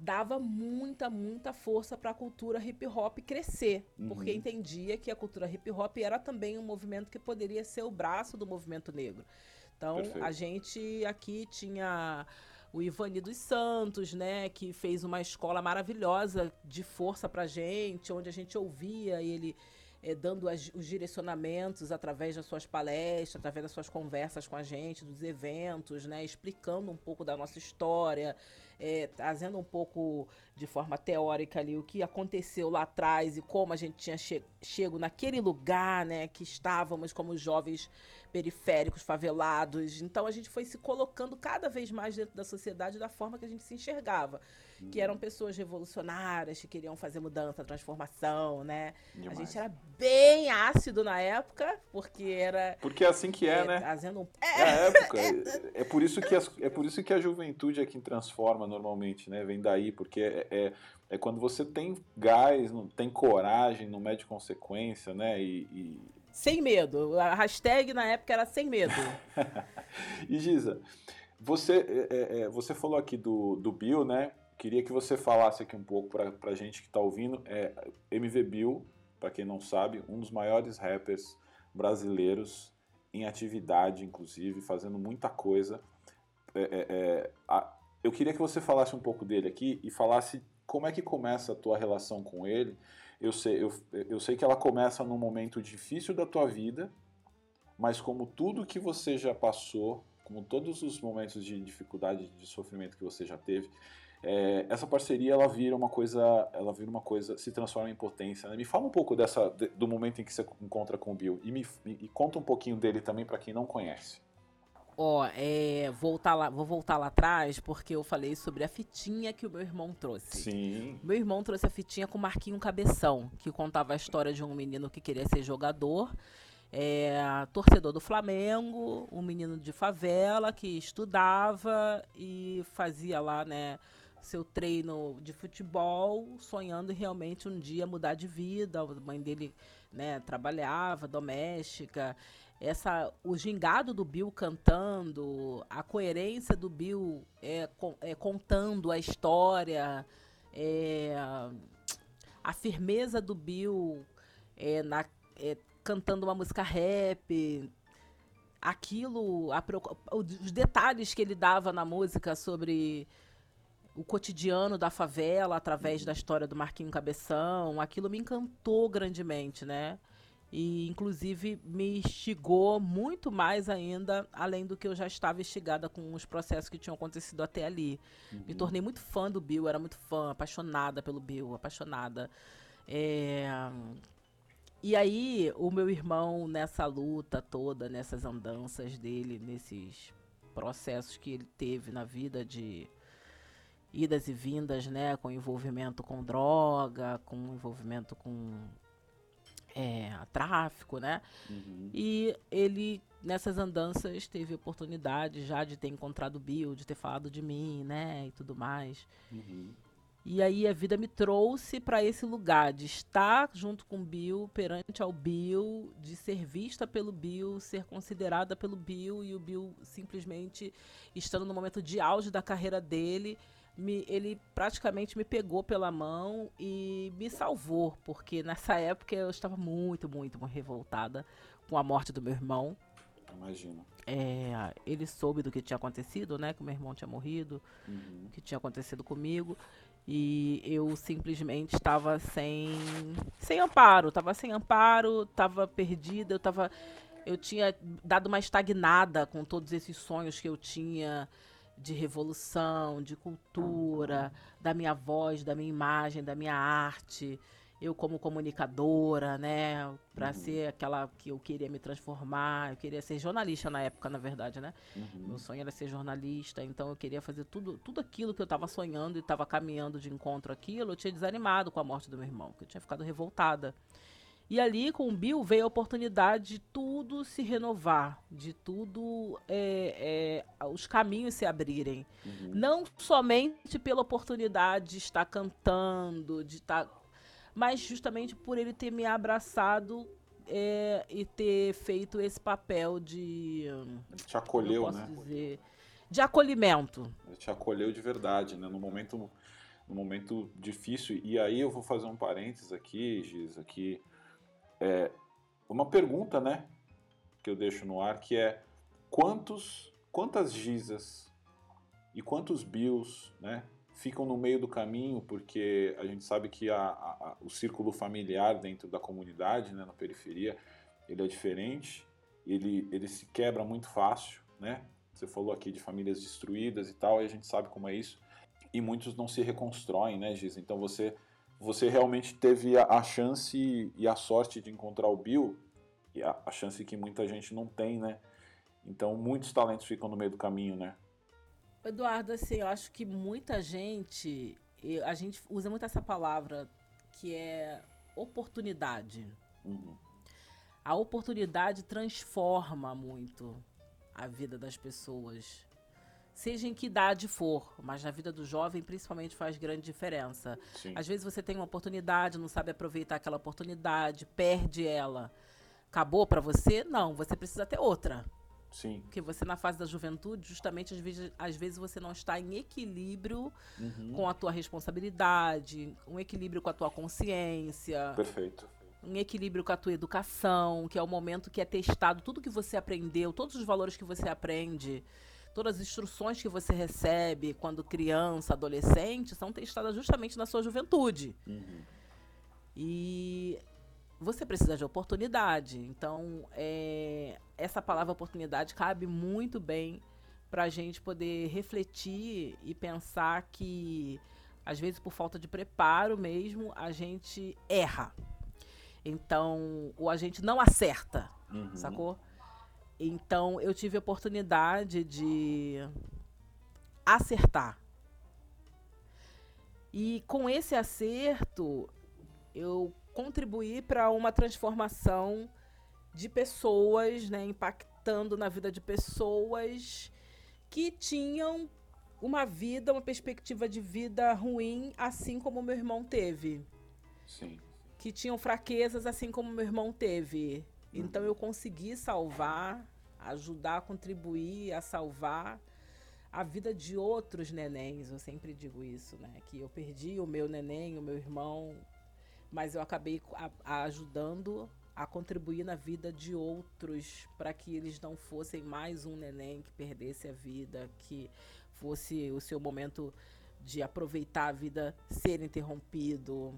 dava muita, muita força para a cultura hip hop crescer, uhum. porque entendia que a cultura hip hop era também um movimento que poderia ser o braço do movimento negro. Então, Perfeito. a gente aqui tinha o Ivani dos Santos, né, que fez uma escola maravilhosa de força pra gente, onde a gente ouvia ele é, dando as, os direcionamentos através das suas palestras, através das suas conversas com a gente, dos eventos, né, explicando um pouco da nossa história, é, trazendo um pouco de forma teórica ali o que aconteceu lá atrás e como a gente tinha che chego naquele lugar, né, que estávamos como jovens periféricos, favelados. Então a gente foi se colocando cada vez mais dentro da sociedade da forma que a gente se enxergava que eram pessoas revolucionárias, que queriam fazer mudança, transformação, né? Demais. A gente era bem ácido na época, porque era.
Porque é assim que é, é né?
Trazendo um...
É, é a época. É, é, por isso que as, é por isso que a juventude é quem transforma normalmente, né? Vem daí, porque é, é, é quando você tem gás, não tem coragem, não mede consequência, né? E, e...
Sem medo. A hashtag na época era sem medo.
e Giza, você, é, é, você falou aqui do, do Bill, né? Queria que você falasse aqui um pouco para a gente que está ouvindo. É, MV Bill, para quem não sabe, um dos maiores rappers brasileiros em atividade, inclusive, fazendo muita coisa. É, é, é, a, eu queria que você falasse um pouco dele aqui e falasse como é que começa a tua relação com ele. Eu sei, eu, eu sei que ela começa num momento difícil da tua vida, mas como tudo que você já passou, como todos os momentos de dificuldade, de sofrimento que você já teve, é, essa parceria ela vira uma coisa, ela vira uma coisa, se transforma em potência. Né? Me fala um pouco dessa, do momento em que você encontra com o Bill e me e conta um pouquinho dele também para quem não conhece.
Ó, oh, é, voltar lá, vou voltar lá atrás porque eu falei sobre a fitinha que o meu irmão trouxe.
Sim.
Meu irmão trouxe a fitinha com Marquinho Cabeção, que contava a história de um menino que queria ser jogador é, torcedor do Flamengo, um menino de favela que estudava e fazia lá, né, seu treino de futebol, sonhando realmente um dia mudar de vida. A mãe dele, né, trabalhava, doméstica. Essa, o gingado do Bill cantando, a coerência do Bill é, é contando a história, é, a firmeza do Bill é, na, é, cantando uma música rap, aquilo, a, os detalhes que ele dava na música sobre o cotidiano da favela através da história do Marquinho Cabeção, aquilo me encantou grandemente, né? E inclusive me instigou muito mais ainda, além do que eu já estava instigada com os processos que tinham acontecido até ali. Uhum. Me tornei muito fã do Bill, era muito fã, apaixonada pelo Bill, apaixonada. É... E aí, o meu irmão, nessa luta toda, nessas andanças dele, nesses processos que ele teve na vida de idas e vindas, né, com envolvimento com droga, com envolvimento com é, tráfico, né? Uhum. E ele nessas andanças teve oportunidade já de ter encontrado o Bill, de ter falado de mim, né, e tudo mais. Uhum. E aí a vida me trouxe para esse lugar de estar junto com o Bill, perante ao Bill, de ser vista pelo Bill, ser considerada pelo Bill e o Bill simplesmente estando no momento de auge da carreira dele, me, ele praticamente me pegou pela mão e me salvou, porque nessa época eu estava muito, muito, muito revoltada com a morte do meu irmão.
Imagino.
É, ele soube do que tinha acontecido, né? Que meu irmão tinha morrido, uhum. que tinha acontecido comigo. E eu simplesmente estava sem, sem amparo, estava sem amparo, estava perdida, eu tava, eu tinha dado uma estagnada com todos esses sonhos que eu tinha de revolução, de cultura, da minha voz, da minha imagem, da minha arte. eu como comunicadora, né, para
Uhum.
ser aquela que eu queria me transformar, eu queria ser jornalista na época, na verdade, né?
Uhum.
Meu sonho era ser jornalista, então eu queria fazer tudo, tudo aquilo que eu estava sonhando e estava caminhando de encontro aquilo. Eu tinha desanimado com a morte do meu irmão, que eu tinha ficado revoltada. E ali com o Bill veio a oportunidade de tudo se renovar, de tudo é, é, os caminhos se abrirem.
Uhum.
Não somente pela oportunidade de estar cantando, de estar. Mas justamente por ele ter me abraçado é, e ter feito esse papel de.
Te acolheu, né?
dizer? De acolhimento.
Ele te acolheu de verdade, né? No momento, no momento difícil. E aí eu vou fazer um parênteses aqui, Giz, aqui. É uma pergunta, né? Que eu deixo no ar, que é quantos, quantas Gizas e quantos Bills, né? Ficam no meio do caminho, porque a gente sabe que a- a- o círculo familiar dentro da comunidade, né, na periferia, ele é diferente, ele, ele se quebra muito fácil, né? Você falou aqui de famílias destruídas e tal, e a gente sabe como é isso. E muitos não se reconstroem, né, Giz? Então você, você realmente teve a, a chance e a sorte de encontrar o Bill, e a, a chance que muita gente não tem, né? Então muitos talentos ficam no meio do caminho, né?
Eduardo, assim, eu acho que muita gente. A gente usa muito essa palavra que é oportunidade.
Uhum.
A oportunidade transforma muito a vida das pessoas. Seja em que idade for, mas na vida do jovem principalmente faz grande diferença.
Sim.
Às vezes você tem uma oportunidade, não sabe aproveitar aquela oportunidade, perde ela. Acabou pra você? Não, você precisa ter outra.
Sim.
Porque você na fase da juventude, justamente às vezes, às vezes você não está em equilíbrio
Uhum.
com a tua responsabilidade, um equilíbrio com a tua consciência,
Perfeito.
um equilíbrio com a tua educação, que é o momento que é testado tudo que você aprendeu, todos os valores que você aprende, todas as instruções que você recebe quando criança, adolescente, são testadas justamente na sua juventude.
Uhum.
E você precisa de oportunidade. Então, é, essa palavra oportunidade cabe muito bem para a gente poder refletir e pensar que, às vezes, por falta de preparo mesmo, a gente erra. Então, ou a gente não acerta,
Uhum.
sacou? Então, eu tive a oportunidade de acertar. E com esse acerto, eu contribuí para uma transformação de pessoas, né, impactando na vida de pessoas que tinham uma vida, uma perspectiva de vida ruim, assim como meu irmão teve
Sim.
que tinham fraquezas assim como meu irmão teve. Então eu consegui salvar, ajudar, contribuir a salvar a vida de outros nenéns. Eu sempre digo isso, né? Que eu perdi o meu neném, o meu irmão, mas eu acabei a- a- ajudando a contribuir na vida de outros para que eles não fossem mais um neném que perdesse a vida, que fosse o seu momento de aproveitar a vida ser interrompido.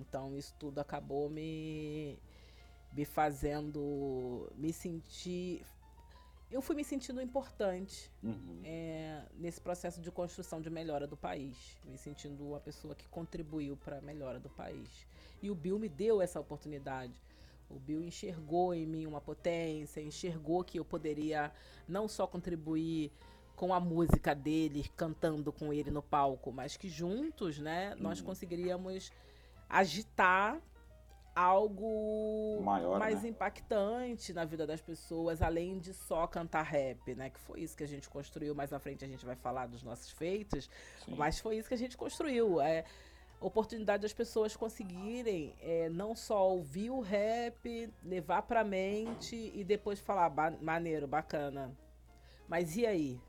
Então isso tudo acabou me me fazendo me sentir eu fui me sentindo importante
Uhum.
é, nesse processo de construção de melhora do país, me sentindo uma pessoa que contribuiu para a melhora do país. E o Bill me deu essa oportunidade. O Bill enxergou em mim uma potência, enxergou que eu poderia não só contribuir com a música dele, cantando com ele no palco, mas que juntos, né, nós
Uhum.
conseguiríamos agitar algo
Maior,
mais
né?
impactante na vida das pessoas, além de só cantar rap, né? Que foi isso que a gente construiu. Mais à frente a gente vai falar dos nossos feitos,
Sim.
mas foi isso que a gente construiu. É oportunidade das pessoas conseguirem é, não só ouvir o rap, levar pra mente e depois falar "Ba- maneiro, bacana. Mas e aí?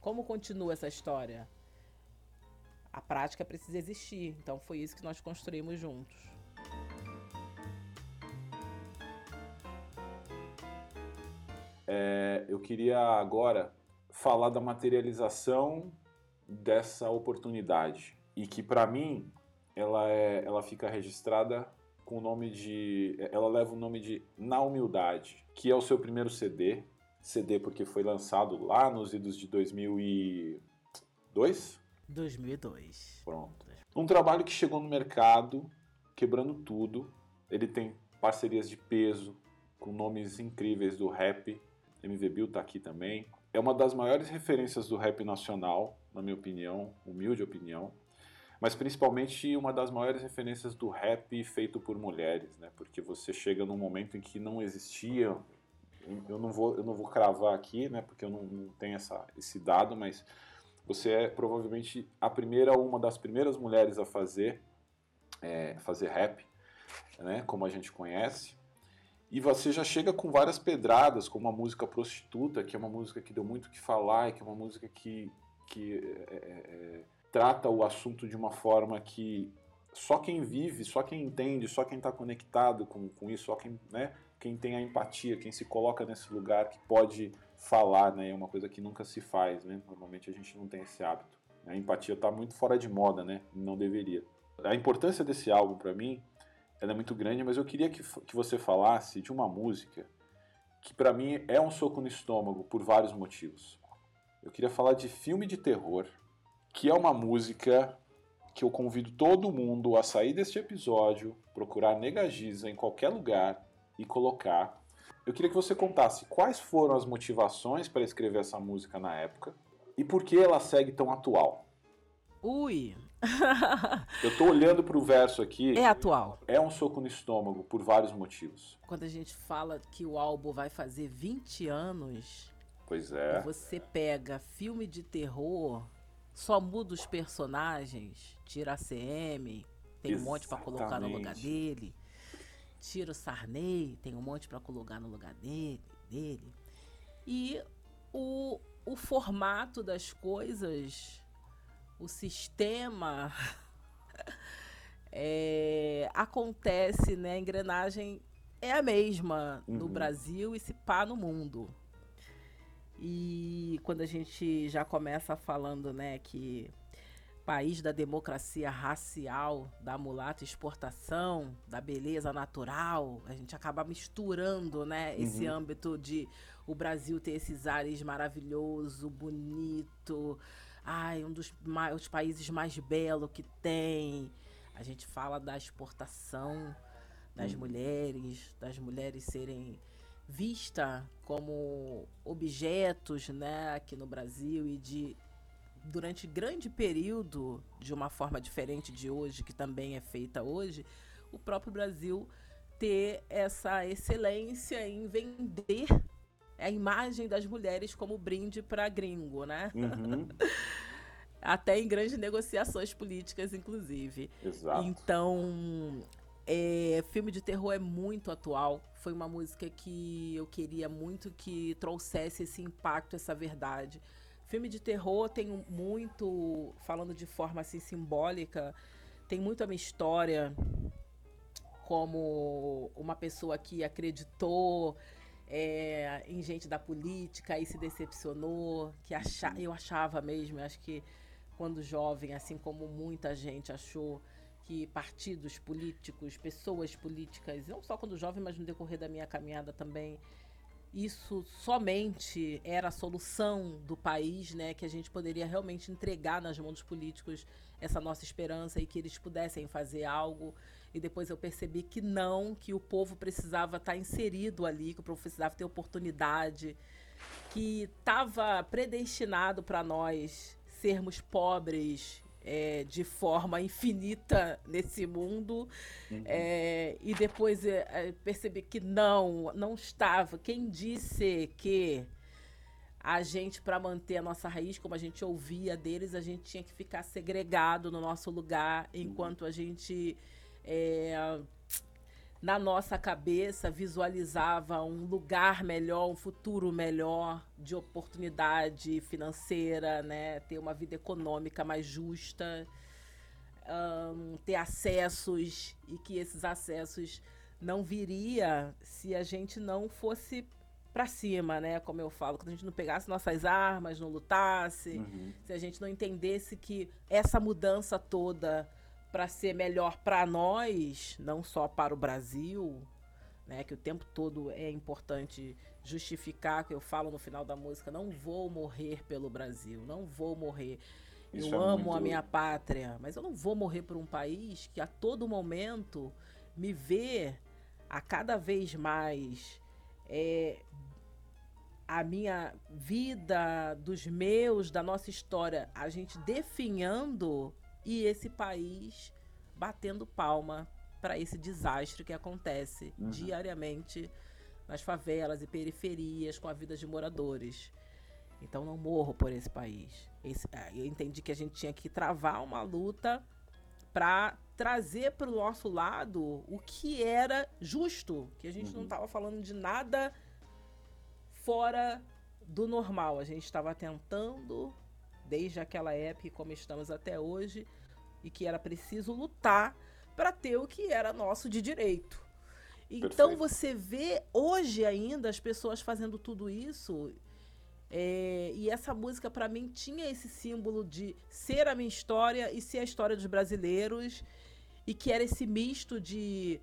Como continua essa história? A prática precisa existir. Então foi isso que nós construímos juntos.
É, eu queria agora falar da materialização dessa oportunidade e que para mim ela é, ela fica registrada com o nome de, ela leva o nome de Na Humildade, que é o seu primeiro CD, CD porque foi lançado lá nos idos de 2002.
2002.
Pronto. Um trabalho que chegou no mercado quebrando tudo. Ele tem parcerias de peso com nomes incríveis do rap. MV Bill tá aqui também. É uma das maiores referências do rap nacional, na minha opinião, humilde opinião. Mas principalmente uma das maiores referências do rap feito por mulheres, né? Porque você chega num momento em que não existia eu não vou, eu não vou cravar aqui, né, porque eu não, não tenho essa, esse dado, mas você é provavelmente a primeira, uma das primeiras mulheres a fazer, é, fazer rap, né, como a gente conhece. E você já chega com várias pedradas, como a música Prostituta, que é uma música que deu muito o que falar, que é uma música que, que é, é, é, trata o assunto de uma forma que só quem vive, só quem entende, só quem está conectado com, com isso, só quem, né, quem tem a empatia, quem se coloca nesse lugar que pode falar, né? É uma coisa que nunca se faz, né? Normalmente a gente não tem esse hábito. A empatia está muito fora de moda, né? Não deveria. A importância desse álbum para mim, ela é muito grande, mas eu queria que, que você falasse de uma música que para mim é um soco no estômago por vários motivos. Eu queria falar de Filme de Terror, que é uma música que eu convido todo mundo a sair deste episódio, procurar Negagiza em qualquer lugar e colocar. Eu queria que você contasse quais foram as motivações para escrever essa música na época e por que ela segue tão atual.
Ui!
Eu estou olhando para o verso aqui.
É atual.
É um soco no estômago por vários motivos.
Quando a gente fala que o álbum vai fazer 20 anos.
Pois é.
Você pega filme de terror, só muda os personagens, tira a CM, tem Exatamente. um monte para colocar no lugar dele tira o Sarney, tem um monte para colocar no lugar dele, dele. E o, o formato das coisas, o sistema é, acontece, né? A engrenagem é a mesma uhum. no Brasil e se pá no mundo. E quando a gente já começa falando, né, que país da democracia racial, da mulata exportação, da beleza natural, a gente acaba misturando, né, uhum. esse âmbito de o Brasil ter esses ares maravilhoso, bonito, ai, um dos mais, países mais belos que tem. A gente fala da exportação das uhum. mulheres, das mulheres serem vistas como objetos, né, aqui no Brasil e de durante grande período, de uma forma diferente de hoje, que também é feita hoje, o próprio Brasil ter essa excelência em vender a imagem das mulheres como brinde para gringo, né? Uhum. Até em grandes negociações políticas, inclusive.
Exato.
Então, é, filme de terror é muito atual. Foi uma música que eu queria muito que trouxesse esse impacto, essa verdade. Filme de terror tem muito, falando de forma assim simbólica, tem muito a minha história como uma pessoa que acreditou é, em gente da política e se decepcionou, que acha, eu achava mesmo, eu acho que quando jovem, assim como muita gente achou que partidos políticos, pessoas políticas, não só quando jovem, mas no decorrer da minha caminhada também, isso somente era a solução do país, né, que a gente poderia realmente entregar nas mãos dos políticos essa nossa esperança e que eles pudessem fazer algo. E depois eu percebi que não, que o povo precisava estar inserido ali, que o povo precisava ter oportunidade, que estava predestinado para nós sermos pobres é, de forma infinita nesse mundo uhum. é, e depois é, é, perceber que não, não estava. Quem disse que a gente, para manter a nossa raiz, como a gente ouvia deles, a gente tinha que ficar segregado no nosso lugar enquanto a gente é, na nossa cabeça visualizava um lugar melhor, um futuro melhor de oportunidade financeira, né? Ter uma vida econômica mais justa, um, ter acessos e que esses acessos não viria se a gente não fosse para cima, né? Como eu falo, quando a gente não pegasse nossas armas, não lutasse, uhum. se a gente não entendesse que essa mudança toda para ser melhor para nós, não só para o Brasil, né, que o tempo todo é importante justificar que eu falo no final da música, não vou morrer pelo Brasil, não vou morrer. Isso eu é amo muito... a minha pátria, mas eu não vou morrer por um país que a todo momento me vê a cada vez mais é, a minha vida, dos meus, da nossa história, a gente definhando e esse país batendo palma para esse desastre que acontece uhum. diariamente nas favelas e periferias com a vida de moradores. Então não morro por esse país. Esse, ah, eu entendi que a gente tinha que travar uma luta para trazer para o nosso lado o que era justo, que a gente uhum. não estava falando de nada fora do normal. A gente estava tentando, desde aquela época, como estamos até hoje, e que era preciso lutar para ter o que era nosso de direito. Então Perfeito. você vê hoje ainda as pessoas fazendo tudo isso. É, e essa música, para mim, tinha esse símbolo de ser a minha história e ser a história dos brasileiros. E que era esse misto de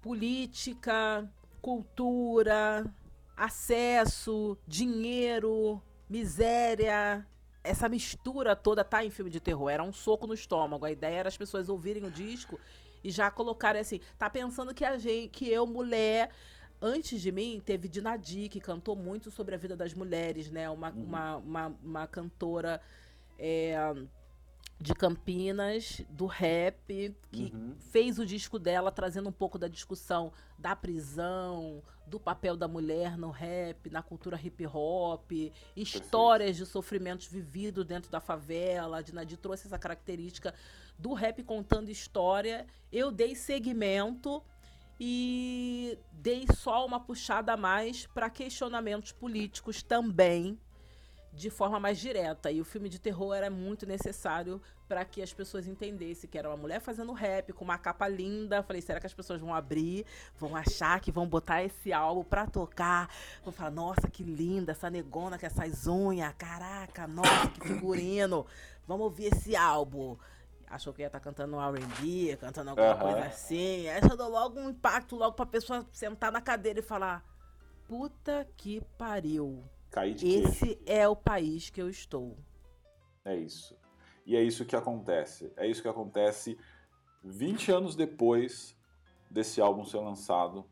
política, cultura, acesso, dinheiro, miséria. Essa mistura toda tá em filme de terror. Era um soco no estômago. A ideia era as pessoas ouvirem o disco e já colocarem assim. Tá pensando que a gente, que eu, mulher. Antes de mim, teve Dinadi, que cantou muito sobre a vida das mulheres, né? Uma, uhum. uma, uma, uma, cantora. É, de Campinas, do rap, que uhum. fez o disco dela trazendo um pouco da discussão da prisão, do papel da mulher no rap, na cultura hip hop, histórias Perfeito. de sofrimentos vividos dentro da favela. A Dinadi trouxe essa característica do rap contando história. Eu dei segmento e dei só uma puxada a mais para questionamentos políticos também de forma mais direta. E o filme de terror era muito necessário para que as pessoas entendessem que era uma mulher fazendo rap com uma capa linda. Falei, será que as pessoas vão abrir, vão achar que vão botar esse álbum para tocar? Vão falar, nossa, que linda essa negona com essas unhas, caraca, nossa, que figurino. Vamos ouvir esse álbum. Achou que ia estar tá cantando um R&B, cantando alguma uhum. coisa assim. Aí já deu logo um impacto logo pra pessoa sentar na cadeira e falar: Puta que pariu
Cair de
Esse
queixo.
é o país que eu estou.
É isso. E é isso que acontece. É isso que acontece 20 anos depois desse álbum ser lançado.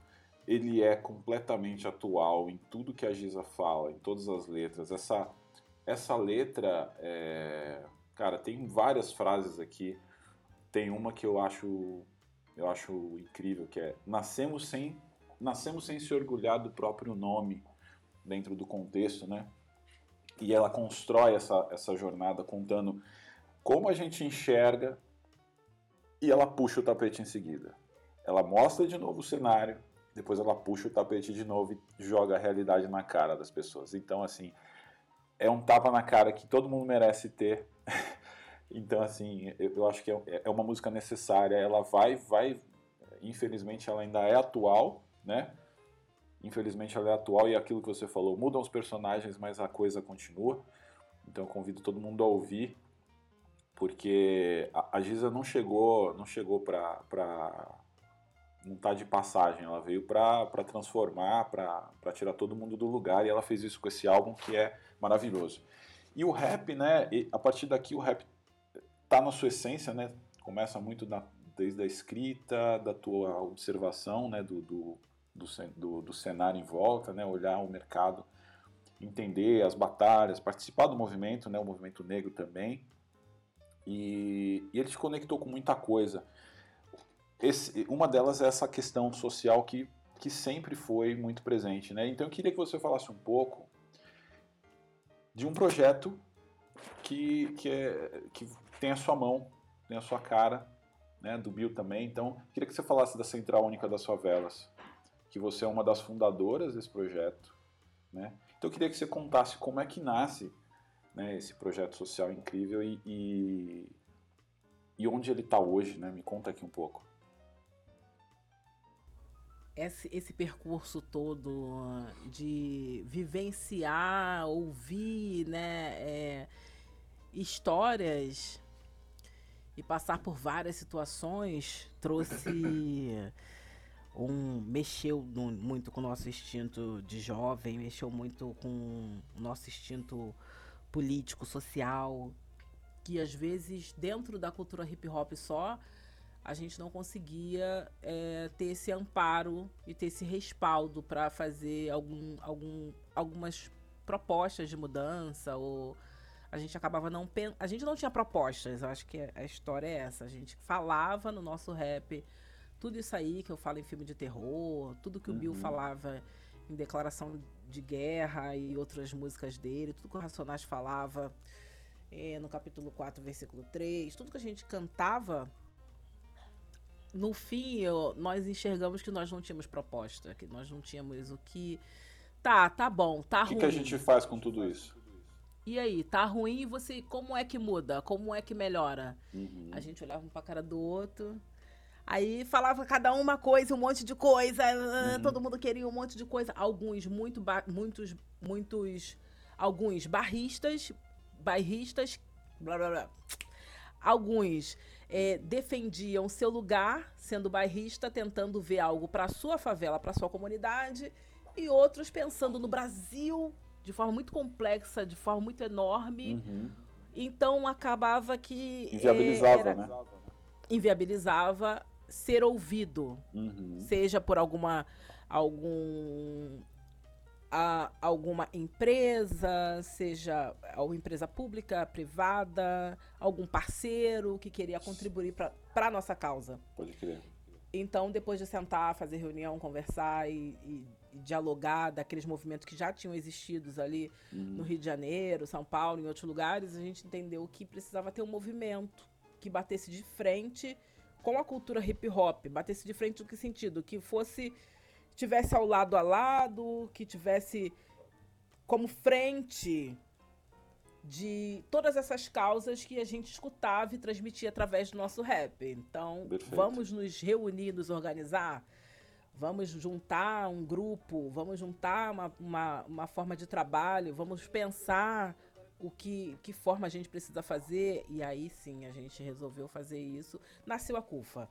Ele é completamente atual em tudo que a Giza fala, em todas as letras. Essa, essa letra, é... cara, tem várias frases aqui. Tem uma que eu acho, eu acho incrível, que é nascemos sem, nascemos sem se orgulhar do próprio nome dentro do contexto, né? E ela constrói essa, essa jornada contando como a gente enxerga e ela puxa o tapete em seguida. Ela mostra de novo o cenário, depois ela puxa o tapete de novo e joga a realidade na cara das pessoas. Então, assim, é um tapa na cara que todo mundo merece ter. então, assim, eu, acho que é, é uma música necessária. Ela vai, vai, infelizmente, ela ainda é atual, né? Infelizmente ela é atual e aquilo que você falou, mudam os personagens, mas a coisa continua. Então convido todo mundo a ouvir, porque a, Giza não chegou, não chegou para não tá de passagem, ela veio para transformar, para tirar todo mundo do lugar e ela fez isso com esse álbum que é maravilhoso. E o rap, né, a partir daqui o rap tá na sua essência, né, começa muito na, desde a escrita, da tua observação, né, do, do do, do, do cenário em volta, né? olhar o mercado, entender as batalhas, participar do movimento, né? o movimento negro também. E, e ele se conectou com muita coisa. Esse, uma delas é essa questão social que, que sempre foi muito presente. Né? Então eu queria que você falasse um pouco de um projeto que, que, é, que tem a sua mão, tem a sua cara, né, do Bill também. Então, queria que você falasse da Central Única das Favelas que você é uma das fundadoras desse projeto, né? Então eu queria que você contasse como é que nasce né, esse projeto social incrível e, e, e onde ele está hoje, né? Me conta aqui um pouco.
Esse, esse percurso todo de vivenciar, ouvir, né, é, histórias e passar por várias situações trouxe um mexeu muito com o nosso instinto de jovem, mexeu muito com o nosso instinto político, social. que às vezes dentro da cultura hip hop só a gente não conseguia é, ter esse amparo e ter esse respaldo para fazer algum, algum, algumas propostas de mudança ou a gente acabava não a gente não tinha propostas eu acho que a história é essa a gente falava no nosso rap tudo isso aí que eu falo em filme de terror tudo que o Bill uhum. falava em declaração de guerra e outras músicas dele tudo que o Racionais falava é, no capítulo 4 versículo 3 tudo que a gente cantava no fim, eu, nós enxergamos que nós não tínhamos proposta, que nós não tínhamos o que. Tá, tá bom, tá
o
ruim.
O que a gente faz com tudo isso?
E aí, tá ruim e você. Como é que muda? Como é que melhora? Uhum. A gente olhava um pra cara do outro. Aí falava cada uma coisa, um monte de coisa. Uhum. Todo mundo queria um monte de coisa. Alguns, muito, muitos, muitos. Alguns barristas, bairristas, blá blá blá. Alguns é, defendiam seu lugar, sendo bairrista, tentando ver algo para sua favela, para sua comunidade, e outros pensando no Brasil de forma muito complexa, de forma muito enorme. Uhum. Então acabava que
inviabilizava, era, né?
Inviabilizava ser ouvido, uhum. seja por alguma algum a alguma empresa, seja uma empresa pública, privada, algum parceiro que queria contribuir para a nossa causa.
Pode crer.
Então, depois de sentar, fazer reunião, conversar e, e, e dialogar daqueles movimentos que já tinham existido ali uhum. no Rio de Janeiro, São Paulo, em outros lugares, a gente entendeu que precisava ter um movimento que batesse de frente com a cultura hip hop. Batesse de frente no que sentido? Que fosse tivesse ao lado a lado, que tivesse como frente de todas essas causas que a gente escutava e transmitia através do nosso rap. Então, Perfeito. vamos nos reunir, nos organizar, vamos juntar um grupo, vamos juntar uma, uma, uma forma de trabalho, vamos pensar o que, que forma a gente precisa fazer. E aí sim a gente resolveu fazer isso. Nasceu a CUFA.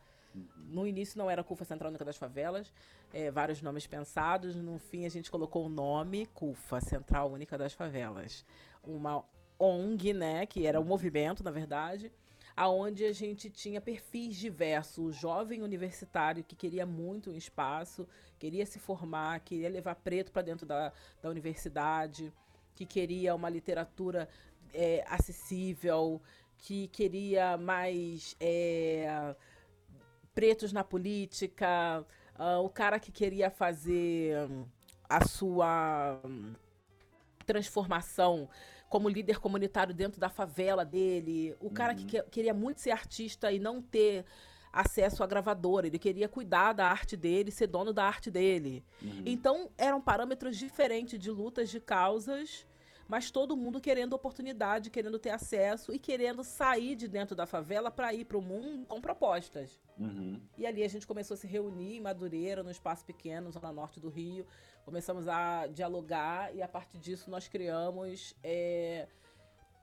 No início não era CUFA Central Única das Favelas, é, vários nomes pensados. No fim a gente colocou o nome CUFA Central Única das Favelas. Uma ONG, né, que era um movimento, na verdade, aonde a gente tinha perfis diversos. O jovem universitário que queria muito um espaço, queria se formar, queria levar preto para dentro da, da universidade, que queria uma literatura é, acessível, que queria mais. É, pretos na política, uh, o cara que queria fazer a sua transformação como líder comunitário dentro da favela dele, o cara uhum. que, que queria muito ser artista e não ter acesso à gravadora, ele queria cuidar da arte dele, ser dono da arte dele. Uhum. Então, eram parâmetros diferentes de lutas de causas mas todo mundo querendo oportunidade, querendo ter acesso e querendo sair de dentro da favela para ir para o mundo com propostas. Uhum. E ali a gente começou a se reunir em Madureira, no espaço pequeno, zona norte do Rio. Começamos a dialogar e a partir disso nós criamos é,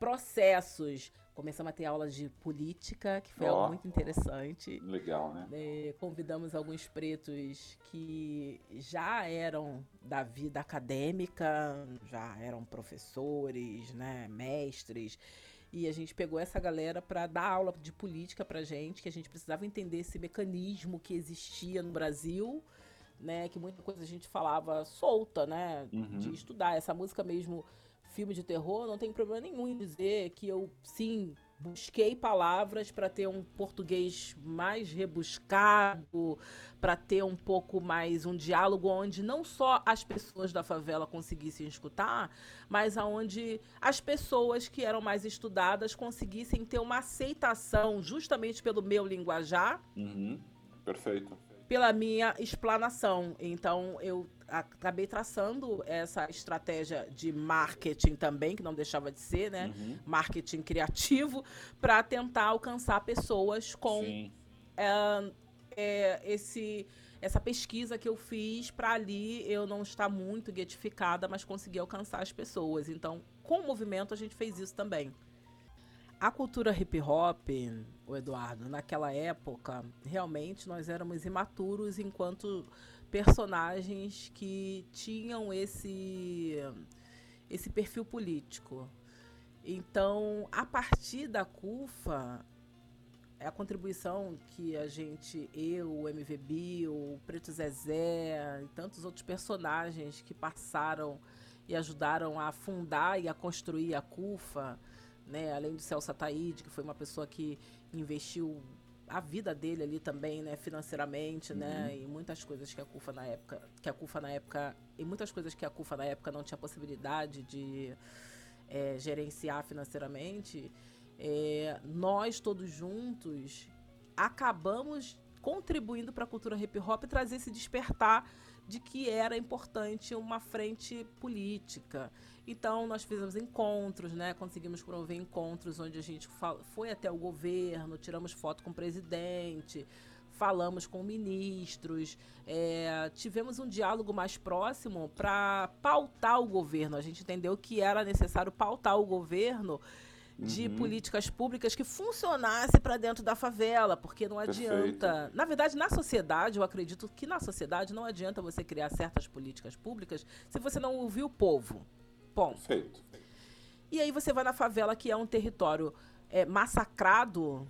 processos Começamos a ter aulas de política, que foi oh, algo muito interessante.
Legal, né?
É, convidamos alguns pretos que já eram da vida acadêmica, já eram professores, né, mestres. E a gente pegou essa galera para dar aula de política para gente, que a gente precisava entender esse mecanismo que existia no Brasil, né? Que muita coisa a gente falava solta, né? Uhum. De estudar. Essa música mesmo filme de terror, não tem problema nenhum em dizer que eu, sim, busquei palavras para ter um português mais rebuscado, para ter um pouco mais um diálogo onde não só as pessoas da favela conseguissem escutar, mas aonde as pessoas que eram mais estudadas conseguissem ter uma aceitação justamente pelo meu linguajar.
Uhum. Perfeito
pela minha explanação. Então eu acabei traçando essa estratégia de marketing também, que não deixava de ser, né? Uhum. Marketing criativo, para tentar alcançar pessoas com é, é, esse essa pesquisa que eu fiz para ali eu não estar muito guetificada, mas conseguir alcançar as pessoas. Então, com o movimento a gente fez isso também. A cultura hip hop, o Eduardo, naquela época, realmente nós éramos imaturos enquanto personagens que tinham esse esse perfil político. Então, a partir da CUFA, é a contribuição que a gente, eu, o MVB, o Preto Zezé e tantos outros personagens que passaram e ajudaram a fundar e a construir a CUFA, né? além do Celso Ataíde, que foi uma pessoa que investiu a vida dele ali também, né, financeiramente, né, uhum. né, e muitas coisas que a CUFA na época, que a CUFA na época, e muitas coisas que a CUFA na época não tinha possibilidade de é, gerenciar financeiramente, é, nós todos juntos acabamos contribuindo para a cultura hip hop e trazer esse despertar de que era importante uma frente política. Então nós fizemos encontros, né? Conseguimos promover encontros onde a gente foi até o governo, tiramos foto com o presidente, falamos com ministros, é, tivemos um diálogo mais próximo para pautar o governo. A gente entendeu que era necessário pautar o governo de uhum. políticas públicas que funcionasse para dentro da favela, porque não Perfeito. adianta. Na verdade, na sociedade, eu acredito que na sociedade não adianta você criar certas políticas públicas se você não ouvir o povo. Ponto. Perfeito. E aí você vai na favela, que é um território é, massacrado,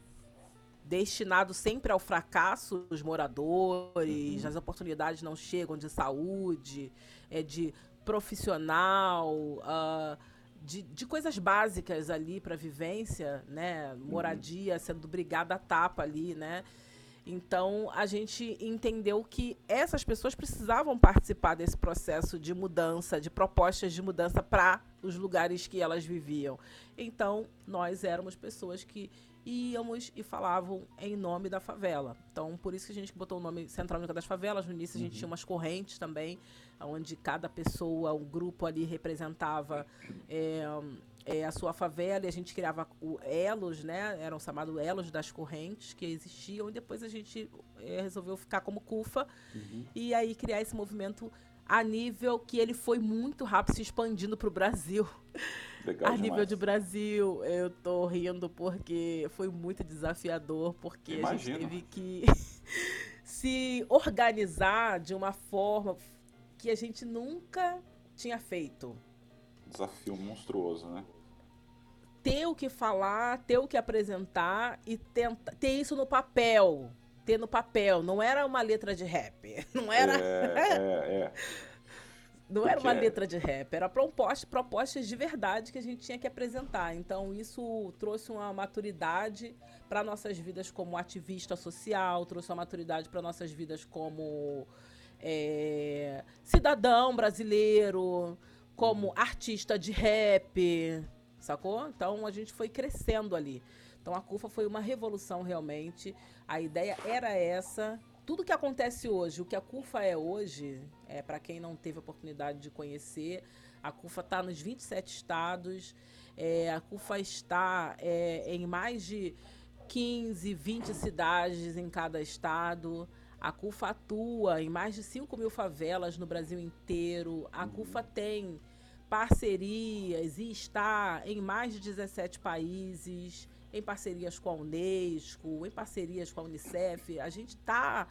destinado sempre ao fracasso dos moradores, uhum. as oportunidades não chegam de saúde, é, de profissional. Uh, de, de coisas básicas ali para vivência, né? Moradia uhum. sendo brigada a tapa ali, né? Então a gente entendeu que essas pessoas precisavam participar desse processo de mudança, de propostas de mudança para os lugares que elas viviam. Então nós éramos pessoas que íamos e falavam em nome da favela. Então, por isso que a gente botou o nome Central Única das Favelas. No início, a gente uhum. tinha umas correntes também, onde cada pessoa, um grupo ali representava é, é, a sua favela e a gente criava o elos, né? Eram chamados elos das correntes que existiam. E depois a gente é, resolveu ficar como CUFA uhum. e aí criar esse movimento a nível que ele foi muito rápido se expandindo para o Brasil. Legal a demais. nível de Brasil, eu tô rindo porque foi muito desafiador, porque Imagino. a gente teve que se organizar de uma forma que a gente nunca tinha feito.
Desafio monstruoso, né?
Ter o que falar, ter o que apresentar e tenta, ter isso no papel. Ter no papel. Não era uma letra de rap. Não era. É, é, é. Não era uma letra de rap, era proposta, propostas de verdade que a gente tinha que apresentar. Então, isso trouxe uma maturidade para nossas vidas como ativista social, trouxe uma maturidade para nossas vidas como é, cidadão brasileiro, como artista de rap, sacou? Então, a gente foi crescendo ali. Então, a CUFA foi uma revolução realmente. A ideia era essa tudo que acontece hoje, o que a CUFA é hoje, é, para quem não teve a oportunidade de conhecer, a CUFA está nos 27 estados, é, a CUFA está é, em mais de 15, 20 cidades em cada estado. A CUFA atua em mais de 5 mil favelas no Brasil inteiro. A CUFA tem parcerias e está em mais de 17 países em parcerias com a Unesco, em parcerias com a Unicef. A gente está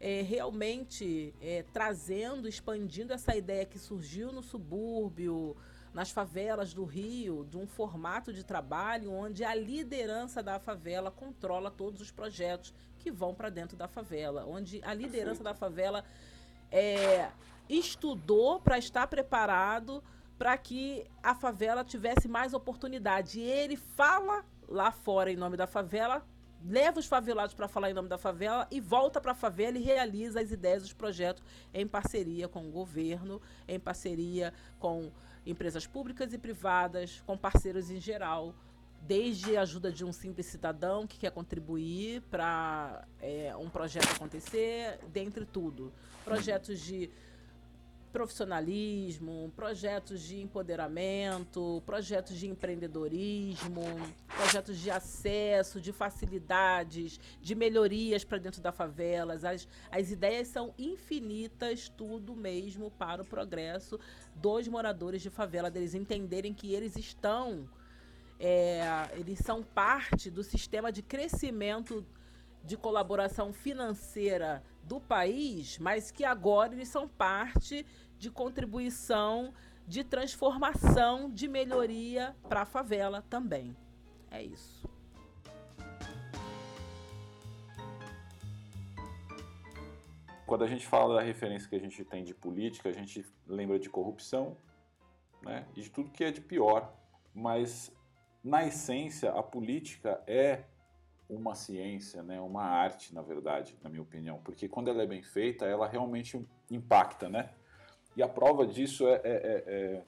é, realmente é, trazendo, expandindo essa ideia que surgiu no subúrbio, nas favelas do Rio, de um formato de trabalho onde a liderança da favela controla todos os projetos que vão para dentro da favela, onde a liderança da favela é, estudou para estar preparado para que a favela tivesse mais oportunidade. E ele fala lá fora em nome da favela, leva os favelados para falar em nome da favela e volta para a favela e realiza as ideias, os projetos em parceria com o governo, em parceria com empresas públicas e privadas, com parceiros em geral, desde a ajuda de um simples cidadão que quer contribuir para é, um projeto acontecer, dentre tudo. Projetos de profissionalismo, projetos de empoderamento, projetos de empreendedorismo, projetos de acesso, de facilidades, de melhorias para dentro da favelas. As, as ideias são infinitas, tudo mesmo para o progresso dos moradores de favela, deles entenderem que eles estão, é, eles são parte do sistema de crescimento de colaboração financeira do país, mas que agora eles são parte de contribuição de transformação, de melhoria para a favela também. É isso.
Quando a gente fala da referência que a gente tem de política, a gente lembra de corrupção né, e de tudo que é de pior. Mas, na essência, a política é uma ciência, né, uma arte, na verdade, na minha opinião. Porque quando ela é bem feita, ela realmente impacta, né? E a prova disso é, é, é, é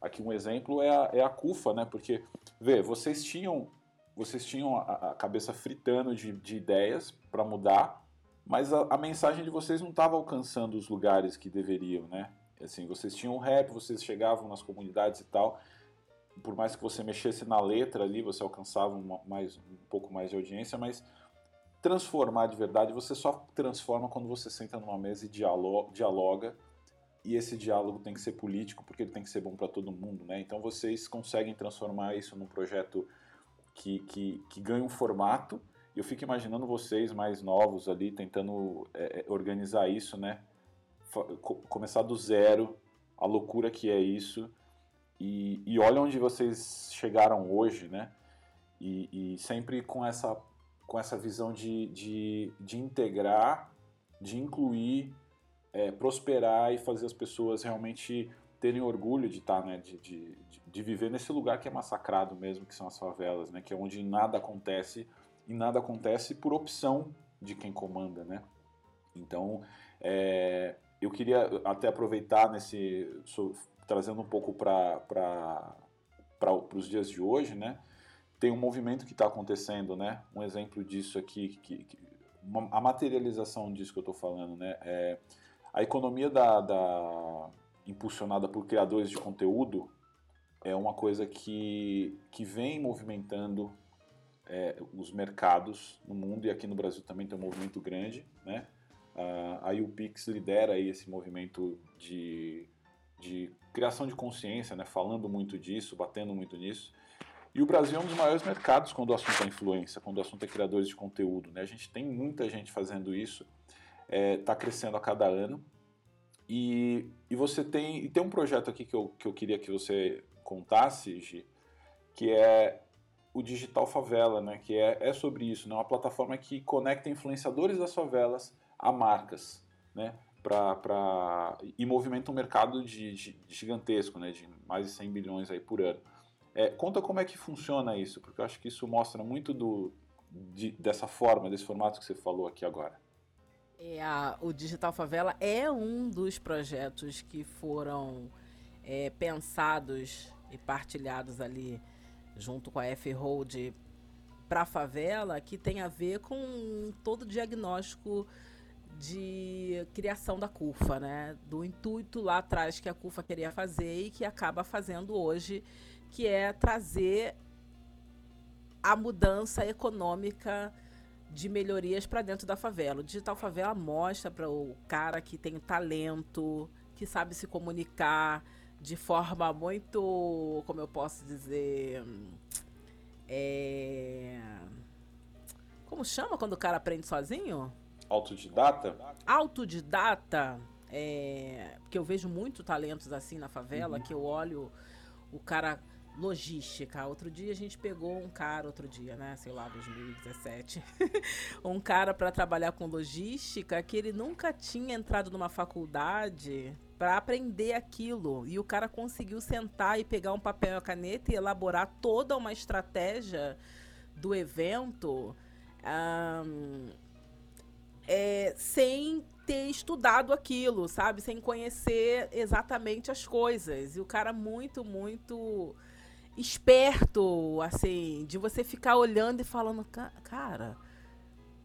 aqui um exemplo é a, é a CUFA, né? Porque, vê, vocês tinham, vocês tinham a, a cabeça fritando de, de ideias para mudar, mas a, a, mensagem de vocês não estava alcançando os lugares que deveriam, né? Assim, vocês tinham rap, vocês chegavam nas comunidades e tal, por mais que você mexesse na letra ali, você alcançava uma, mais, um pouco mais de audiência, mas transformar de verdade, você só transforma quando você senta numa mesa e dialoga, dialoga e esse diálogo tem que ser político porque ele tem que ser bom para todo mundo, né? Então vocês conseguem transformar isso num projeto que, que, que ganha um formato. Eu fico imaginando vocês mais novos ali tentando é, é organizar isso, né? Começar do zero, a loucura que é isso. E, e olha onde vocês chegaram hoje, né? E, e sempre com essa, com essa visão de, de, de integrar, de incluir é, prosperar e fazer as pessoas realmente terem orgulho de estar, tá, né, de, de, de, viver nesse lugar que é massacrado mesmo, que são as favelas, né, que é onde nada acontece e nada acontece por opção de quem comanda, né. Então, é, eu queria até aproveitar nesse, so, trazendo um pouco para para os dias de hoje, né, tem um movimento que está acontecendo, né, um exemplo disso aqui, que, que uma, a materialização disso que eu estou falando, né, é a economia da, da, impulsionada por criadores de conteúdo é uma coisa que, que vem movimentando é, os mercados no mundo e aqui no Brasil também tem um movimento grande, né? Uh, a UPix lidera aí esse movimento de, de criação de consciência, né? falando muito disso, batendo muito nisso. E o Brasil é um dos maiores mercados quando o assunto é influência, quando o assunto é criadores de conteúdo. Né? A gente tem muita gente fazendo isso está é, tá crescendo a cada ano. E, e você tem, e tem um projeto aqui que eu, que eu queria que você contasse, Gi, que é o Digital Favela, né? que é, é sobre isso, né? uma plataforma que conecta influenciadores das favelas a marcas, né? Pra, pra, e movimenta um mercado de, de, gigantesco, né? de mais de 100 bilhões aí por ano. É, conta como é que funciona isso, porque eu acho que isso mostra muito do, de, dessa forma, desse formato que você falou aqui agora.
É, a, o Digital Favela é um dos projetos que foram é, pensados e partilhados ali junto com a F-Hold para a favela, que tem a ver com todo o diagnóstico de criação da CUFA, né? Do intuito lá atrás que a CUFA queria fazer e que acaba fazendo hoje, que é trazer a mudança econômica de melhorias para dentro da favela. O Digital Favela mostra para o cara que tem talento, que sabe se comunicar de forma muito, como eu posso dizer, é... como chama quando o cara aprende sozinho?
Autodidata?
Autodidata. É... Porque eu vejo muito talentos assim na favela, uhum. que eu olho o cara logística. Outro dia a gente pegou um cara, outro dia, né, sei lá, 2017, um cara para trabalhar com logística que ele nunca tinha entrado numa faculdade para aprender aquilo. E o cara conseguiu sentar e pegar um papel e a caneta e elaborar toda uma estratégia do evento. Um, é, sem ter estudado aquilo, sabe? Sem conhecer exatamente as coisas. E o cara muito, muito esperto, assim, de você ficar olhando e falando, cara,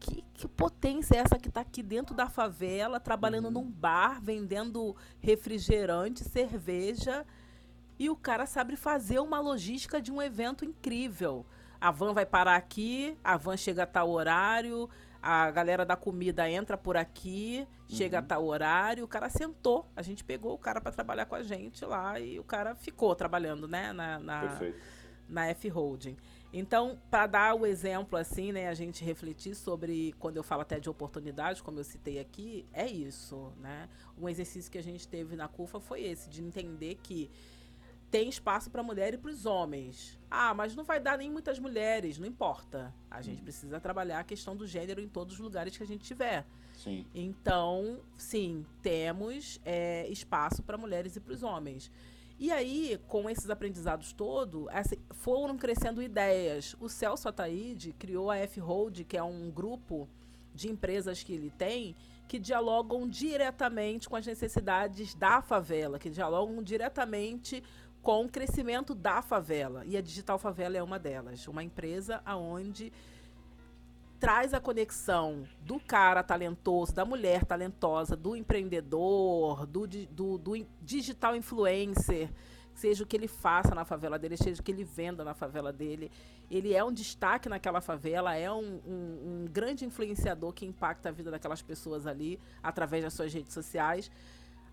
que, que potência é essa que está aqui dentro da favela, trabalhando uhum. num bar, vendendo refrigerante, cerveja, e o cara sabe fazer uma logística de um evento incrível. A van vai parar aqui, a van chega a tal horário, a galera da comida entra por aqui, uhum. chega a tal horário, o cara sentou. A gente pegou o cara para trabalhar com a gente lá e o cara ficou trabalhando, né? Na, na, na F Holding. Então, para dar o exemplo assim, né, a gente refletir sobre quando eu falo até de oportunidade, como eu citei aqui, é isso, né? Um exercício que a gente teve na CUFA foi esse, de entender que tem espaço para mulher e para os homens. Ah, mas não vai dar nem muitas mulheres, não importa. A gente precisa trabalhar a questão do gênero em todos os lugares que a gente tiver.
Sim.
Então, sim, temos é, espaço para mulheres e para os homens. E aí, com esses aprendizados todos, assim, foram crescendo ideias. O Celso Ataíde criou a F-Hold, que é um grupo de empresas que ele tem, que dialogam diretamente com as necessidades da favela, que dialogam diretamente com o crescimento da favela. E a Digital Favela é uma delas. Uma empresa onde traz a conexão do cara talentoso, da mulher talentosa, do empreendedor, do, do, do digital influencer, seja o que ele faça na favela dele, seja o que ele venda na favela dele. Ele é um destaque naquela favela, é um, um, um grande influenciador que impacta a vida daquelas pessoas ali através das suas redes sociais.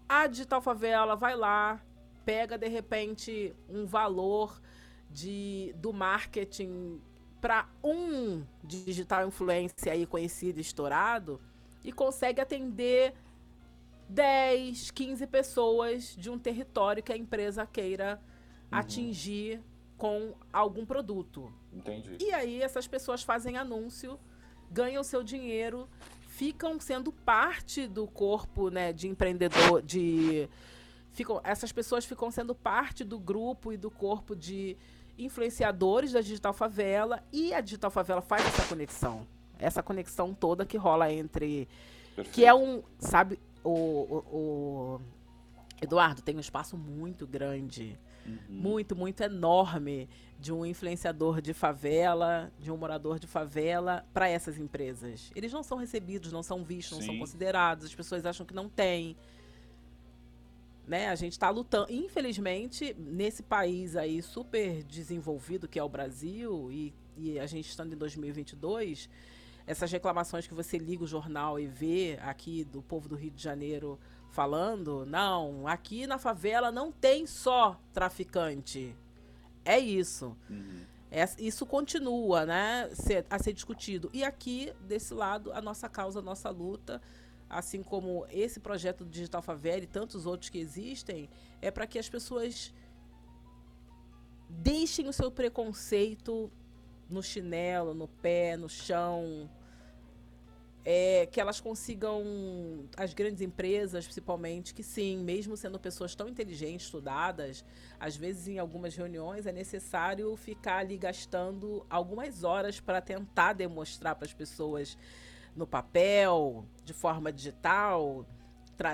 A Digital Favela vai lá, pega de repente um valor de, do marketing para um digital influencer aí conhecido, estourado, e consegue atender 10, 15 pessoas de um território que a empresa queira uhum. atingir com algum produto.
Entendi.
E aí essas pessoas fazem anúncio, ganham seu dinheiro, ficam sendo parte do corpo, né, de empreendedor, de ficam, essas pessoas ficam sendo parte do grupo e do corpo de influenciadores da Digital Favela e a Digital Favela faz essa conexão. Essa conexão toda que rola entre. Perfeito. Que é um. Sabe, o, o, o, Eduardo tem um espaço muito grande. Uhum. Muito, muito enorme de um influenciador de favela, de um morador de favela, para essas empresas. Eles não são recebidos, não são vistos, Sim. não são considerados, as pessoas acham que não tem né? A gente está lutando, infelizmente, nesse país aí super desenvolvido que é o Brasil e, e a gente estando em 2022, essas reclamações que você liga o jornal e vê aqui do povo do Rio de Janeiro falando, não, aqui na favela não tem só traficante. É isso. Uhum. É, isso continua, né, a ser discutido. E aqui, desse lado, a nossa causa, a nossa luta assim como esse projeto do Digital Favela e tantos outros que existem, é para que as pessoas deixem o seu preconceito no chinelo, no pé, no chão, é, que elas consigam, as grandes empresas principalmente, que sim, mesmo sendo pessoas tão inteligentes, estudadas, às vezes em algumas reuniões é necessário ficar ali gastando algumas horas para tentar demonstrar para as pessoas no papel, de forma digital,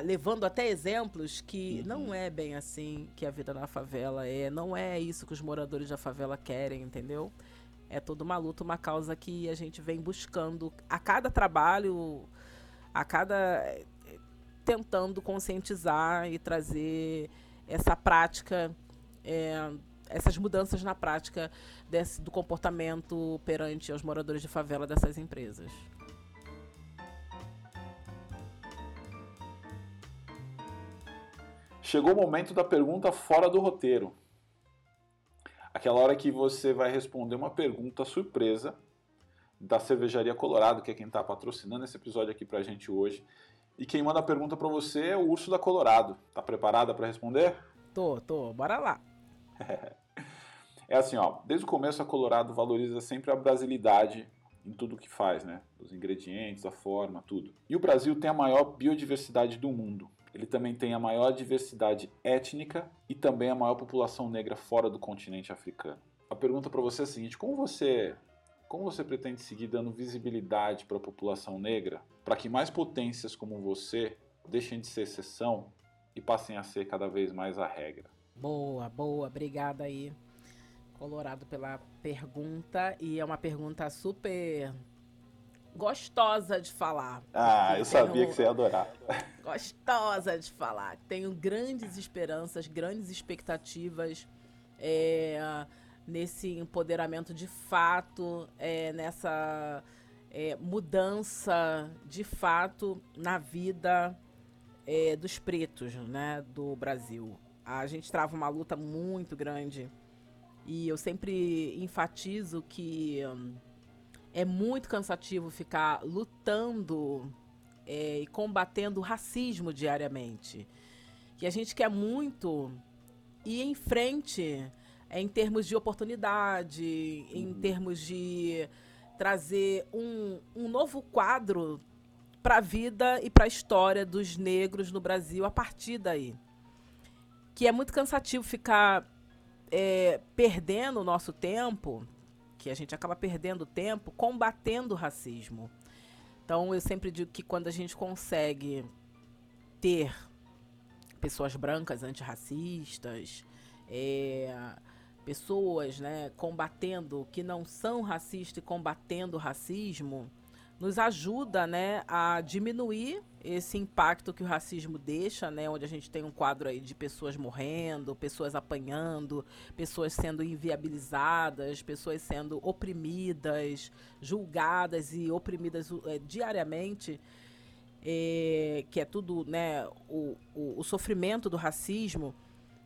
levando até exemplos que uhum. não é bem assim que a vida na favela é, não é isso que os moradores da favela querem, entendeu? É toda uma luta, uma causa que a gente vem buscando a cada trabalho, a cada tentando conscientizar e trazer essa prática, é, essas mudanças na prática desse, do comportamento perante os moradores de favela dessas empresas.
Chegou o momento da pergunta fora do roteiro. Aquela hora que você vai responder uma pergunta surpresa da Cervejaria Colorado, que é quem está patrocinando esse episódio aqui para a gente hoje. E quem manda a pergunta para você é o Urso da Colorado. Tá preparada para responder?
Tô, tô. Bora lá.
é assim, ó. Desde o começo a Colorado valoriza sempre a brasilidade em tudo que faz, né? Os ingredientes, a forma, tudo. E o Brasil tem a maior biodiversidade do mundo ele também tem a maior diversidade étnica e também a maior população negra fora do continente africano. A pergunta para você é a seguinte: como você, como você pretende seguir dando visibilidade para a população negra para que mais potências como você deixem de ser exceção e passem a ser cada vez mais a regra?
Boa, boa, obrigada aí, Colorado, pela pergunta. E é uma pergunta super gostosa de falar.
Ah, eu sabia tenho... que você ia adorar.
Gostosa de falar. Tenho grandes esperanças, grandes expectativas é, nesse empoderamento de fato, é, nessa é, mudança de fato na vida é, dos pretos né, do Brasil. A gente trava uma luta muito grande E eu sempre enfatizo que hum, é muito cansativo ficar lutando é, e combatendo o racismo diariamente. E a gente quer muito ir em frente é, em termos de oportunidade, uhum. em termos de trazer um, um novo quadro para a vida e para a história dos negros no Brasil a partir daí. Que é muito cansativo ficar é, perdendo o nosso tempo, que a gente acaba perdendo tempo combatendo o racismo. Então eu sempre digo que quando a gente consegue ter pessoas brancas antirracistas, é, pessoas né, combatendo que não são racistas e combatendo o racismo, nos ajuda né, a diminuir esse impacto que o racismo deixa, né, onde a gente tem um quadro aí de pessoas morrendo, pessoas apanhando, pessoas sendo inviabilizadas, pessoas sendo oprimidas, julgadas e oprimidas é, diariamente, é, que é tudo né, o, o, o, sofrimento do racismo.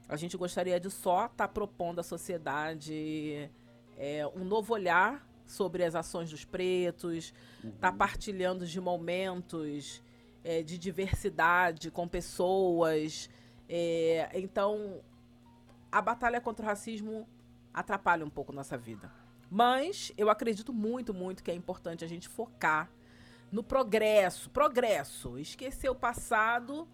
A gente gostaria de só estar tá propondo à sociedade é, um novo olhar sobre as ações dos pretos, uhum. tá partilhando de momentos é, de diversidade com pessoas. É, então, a batalha contra o racismo atrapalha um pouco nossa vida. Mas eu acredito muito, muito que é importante a gente focar no progresso. Progresso. Esquecer o passado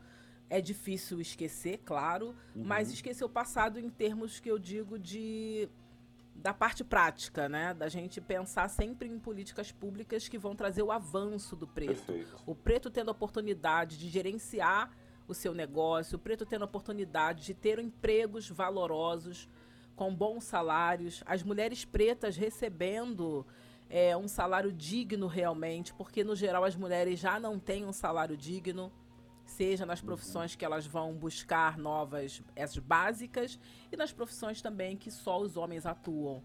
é difícil esquecer, claro, uhum. mas esquecer o passado em termos que eu digo de da parte prática, né? Da gente pensar sempre em políticas públicas que vão trazer o avanço do preto. Perfeito. O preto tendo a oportunidade de gerenciar o seu negócio, o preto tendo a oportunidade de ter empregos valorosos, com bons salários, as mulheres pretas recebendo é, um salário digno realmente, porque no geral as mulheres já não têm um salário digno seja nas profissões que elas vão buscar novas, essas básicas, e nas profissões também que só os homens atuam.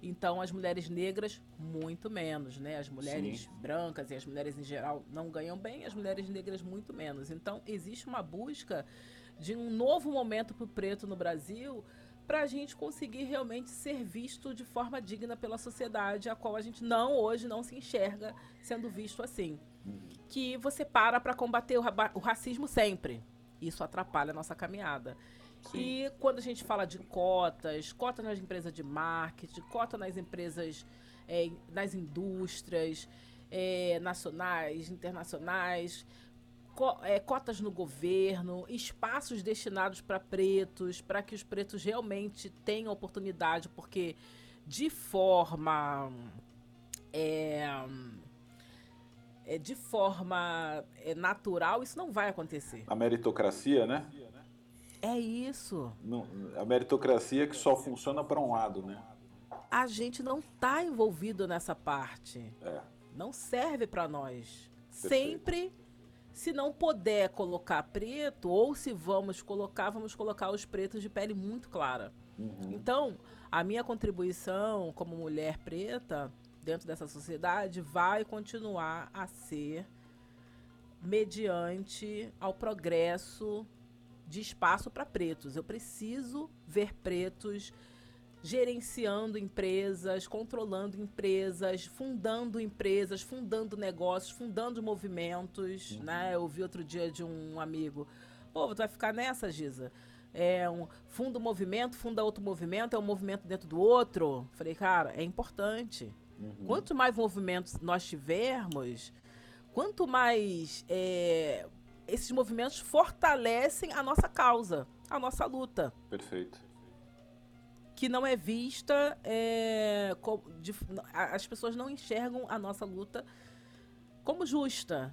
Então, as mulheres negras, muito menos, né? As mulheres Sim. brancas e as mulheres em geral não ganham bem, as mulheres negras, muito menos. Então, existe uma busca de um novo momento para o preto no Brasil para a gente conseguir realmente ser visto de forma digna pela sociedade, a qual a gente não, hoje, não se enxerga sendo visto assim que você para para combater o, o, racismo sempre. Isso atrapalha a nossa caminhada. Sim. E quando a gente fala de cotas, cotas nas empresas de marketing, cota nas empresas, é, nas indústrias é, nacionais, internacionais, co é, cotas no governo, espaços destinados para pretos, para que os pretos realmente tenham oportunidade, porque de forma. É, é, de forma é, natural, isso não vai acontecer.
A meritocracia, né?
É isso.
Não, a meritocracia que só funciona para um lado, né?
A gente não está envolvido nessa parte. É. Não serve para nós. Perfeito. Sempre, se não puder colocar preto, ou se vamos colocar, vamos colocar os pretos de pele muito clara. Uhum. Então, a minha contribuição como mulher preta dentro dessa sociedade vai continuar a ser mediante ao progresso de espaço para pretos. Eu preciso ver pretos gerenciando empresas, controlando empresas, fundando empresas, fundando negócios, fundando movimentos, uhum. né? Eu ouvi outro dia de um amigo, pô, tu vai ficar nessa, Giza? É um funda um movimento, funda outro movimento, é um movimento dentro do outro. Falei, cara, é importante. Uhum. Quanto mais movimentos nós tivermos, quanto mais é, esses movimentos fortalecem a nossa causa, a nossa luta.
Perfeito.
Que não é vista, é, de, as pessoas não enxergam a nossa luta como justa.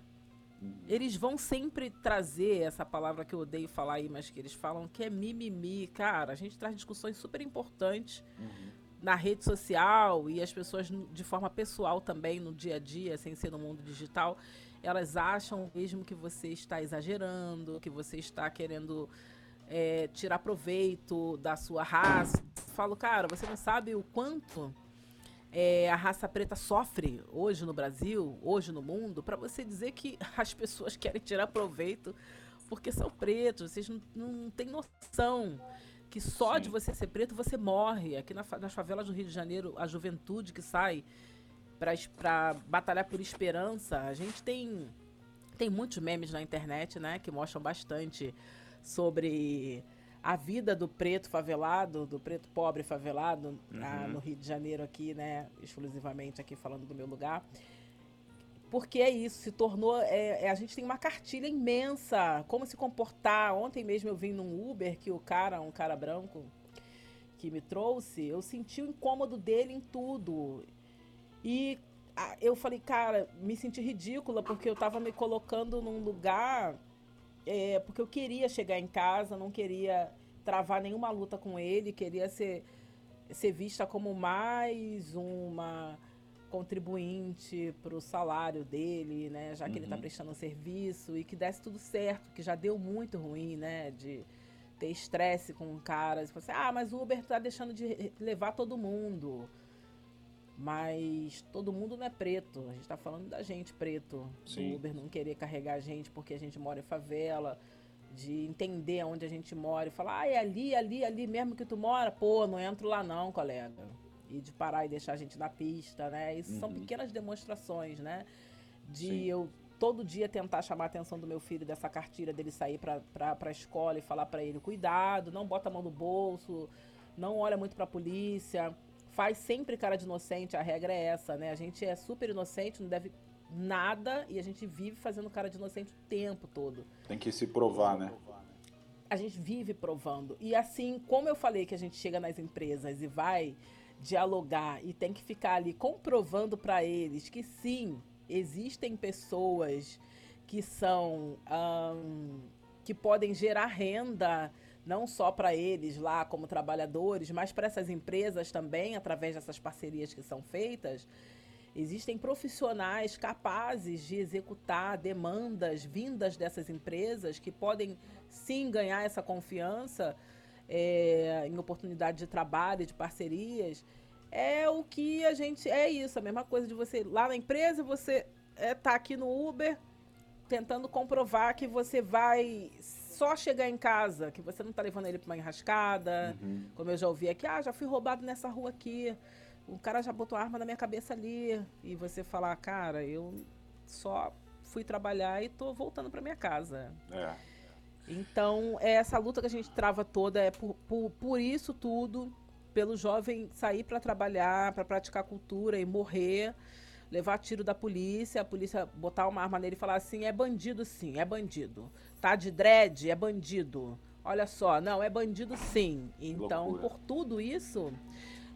Uhum. Eles vão sempre trazer essa palavra que eu odeio falar aí, mas que eles falam que é mimimi. Cara, a gente traz discussões super importantes. Uhum na rede social e as pessoas de forma pessoal também no dia a dia, sem ser no mundo digital, elas acham mesmo que você está exagerando, que você está querendo é, tirar proveito da sua raça. Falo, cara, você não sabe o quanto é, a raça preta sofre hoje no Brasil, hoje no mundo, para você dizer que as pessoas querem tirar proveito porque são pretos. Vocês não, não têm noção que só Sim. de você ser preto você morre. Aqui na, nas favelas do Rio de Janeiro, a juventude que sai para batalhar por esperança, a gente tem tem muitos memes na internet, né, que mostram bastante sobre a vida do preto favelado, do preto pobre favelado, uhum. no Rio de Janeiro aqui, né, exclusivamente aqui falando do meu lugar. Porque é isso, se tornou. É, é, a gente tem uma cartilha imensa, como se comportar. Ontem mesmo eu vim num Uber que o cara, um cara branco, que me trouxe, eu senti o incômodo dele em tudo. E eu falei, cara, me senti ridícula porque eu tava me colocando num lugar. É, porque eu queria chegar em casa, não queria travar nenhuma luta com ele, queria ser, ser vista como mais uma contribuinte para o salário dele, né? Já que uhum. ele está prestando um serviço e que desse tudo certo, que já deu muito ruim, né? De ter estresse com caras. Assim, ah, mas o Uber está deixando de levar todo mundo. Mas todo mundo não é preto. A gente está falando da gente preto. Sim. Do Uber não querer carregar a gente porque a gente mora em favela. De entender onde a gente mora e falar, ah, é ali, ali, ali mesmo que tu mora. Pô, não entro lá não, colega e de parar e deixar a gente na pista, né? Isso uhum. são pequenas demonstrações, né? De Sim. eu todo dia tentar chamar a atenção do meu filho dessa cartilha dele sair para a escola e falar para ele cuidado, não bota a mão no bolso, não olha muito para a polícia, faz sempre cara de inocente, a regra é essa, né? A gente é super inocente, não deve nada e a gente vive fazendo cara de inocente o tempo todo.
Tem que se provar, né?
A gente vive provando. E assim, como eu falei que a gente chega nas empresas e vai dialogar e tem que ficar ali comprovando para eles que sim, existem pessoas que são que podem gerar renda não só para eles lá como trabalhadores, mas para essas empresas também através dessas parcerias que são feitas. Existem profissionais capazes de executar demandas vindas dessas empresas que podem sim ganhar essa confiança é, em oportunidade de trabalho, de parcerias, é o que a gente. É isso, a mesma coisa de você lá na empresa, você é, tá aqui no Uber tentando comprovar que você vai só chegar em casa, que você não tá levando ele para uma enrascada. Uhum. Como eu já ouvi aqui, ah, já fui roubado nessa rua aqui. O cara já botou arma na minha cabeça ali. E você falar, cara, eu só fui trabalhar e tô voltando para minha casa. É. Então, é essa luta que a gente trava toda é por, por, por isso tudo, pelo jovem sair para trabalhar, para praticar cultura e morrer, levar tiro da polícia, a polícia botar uma arma nele e falar assim: é bandido sim, é bandido. Tá de dread, é bandido. Olha só, não, é bandido sim. Então, Loucura. por tudo isso,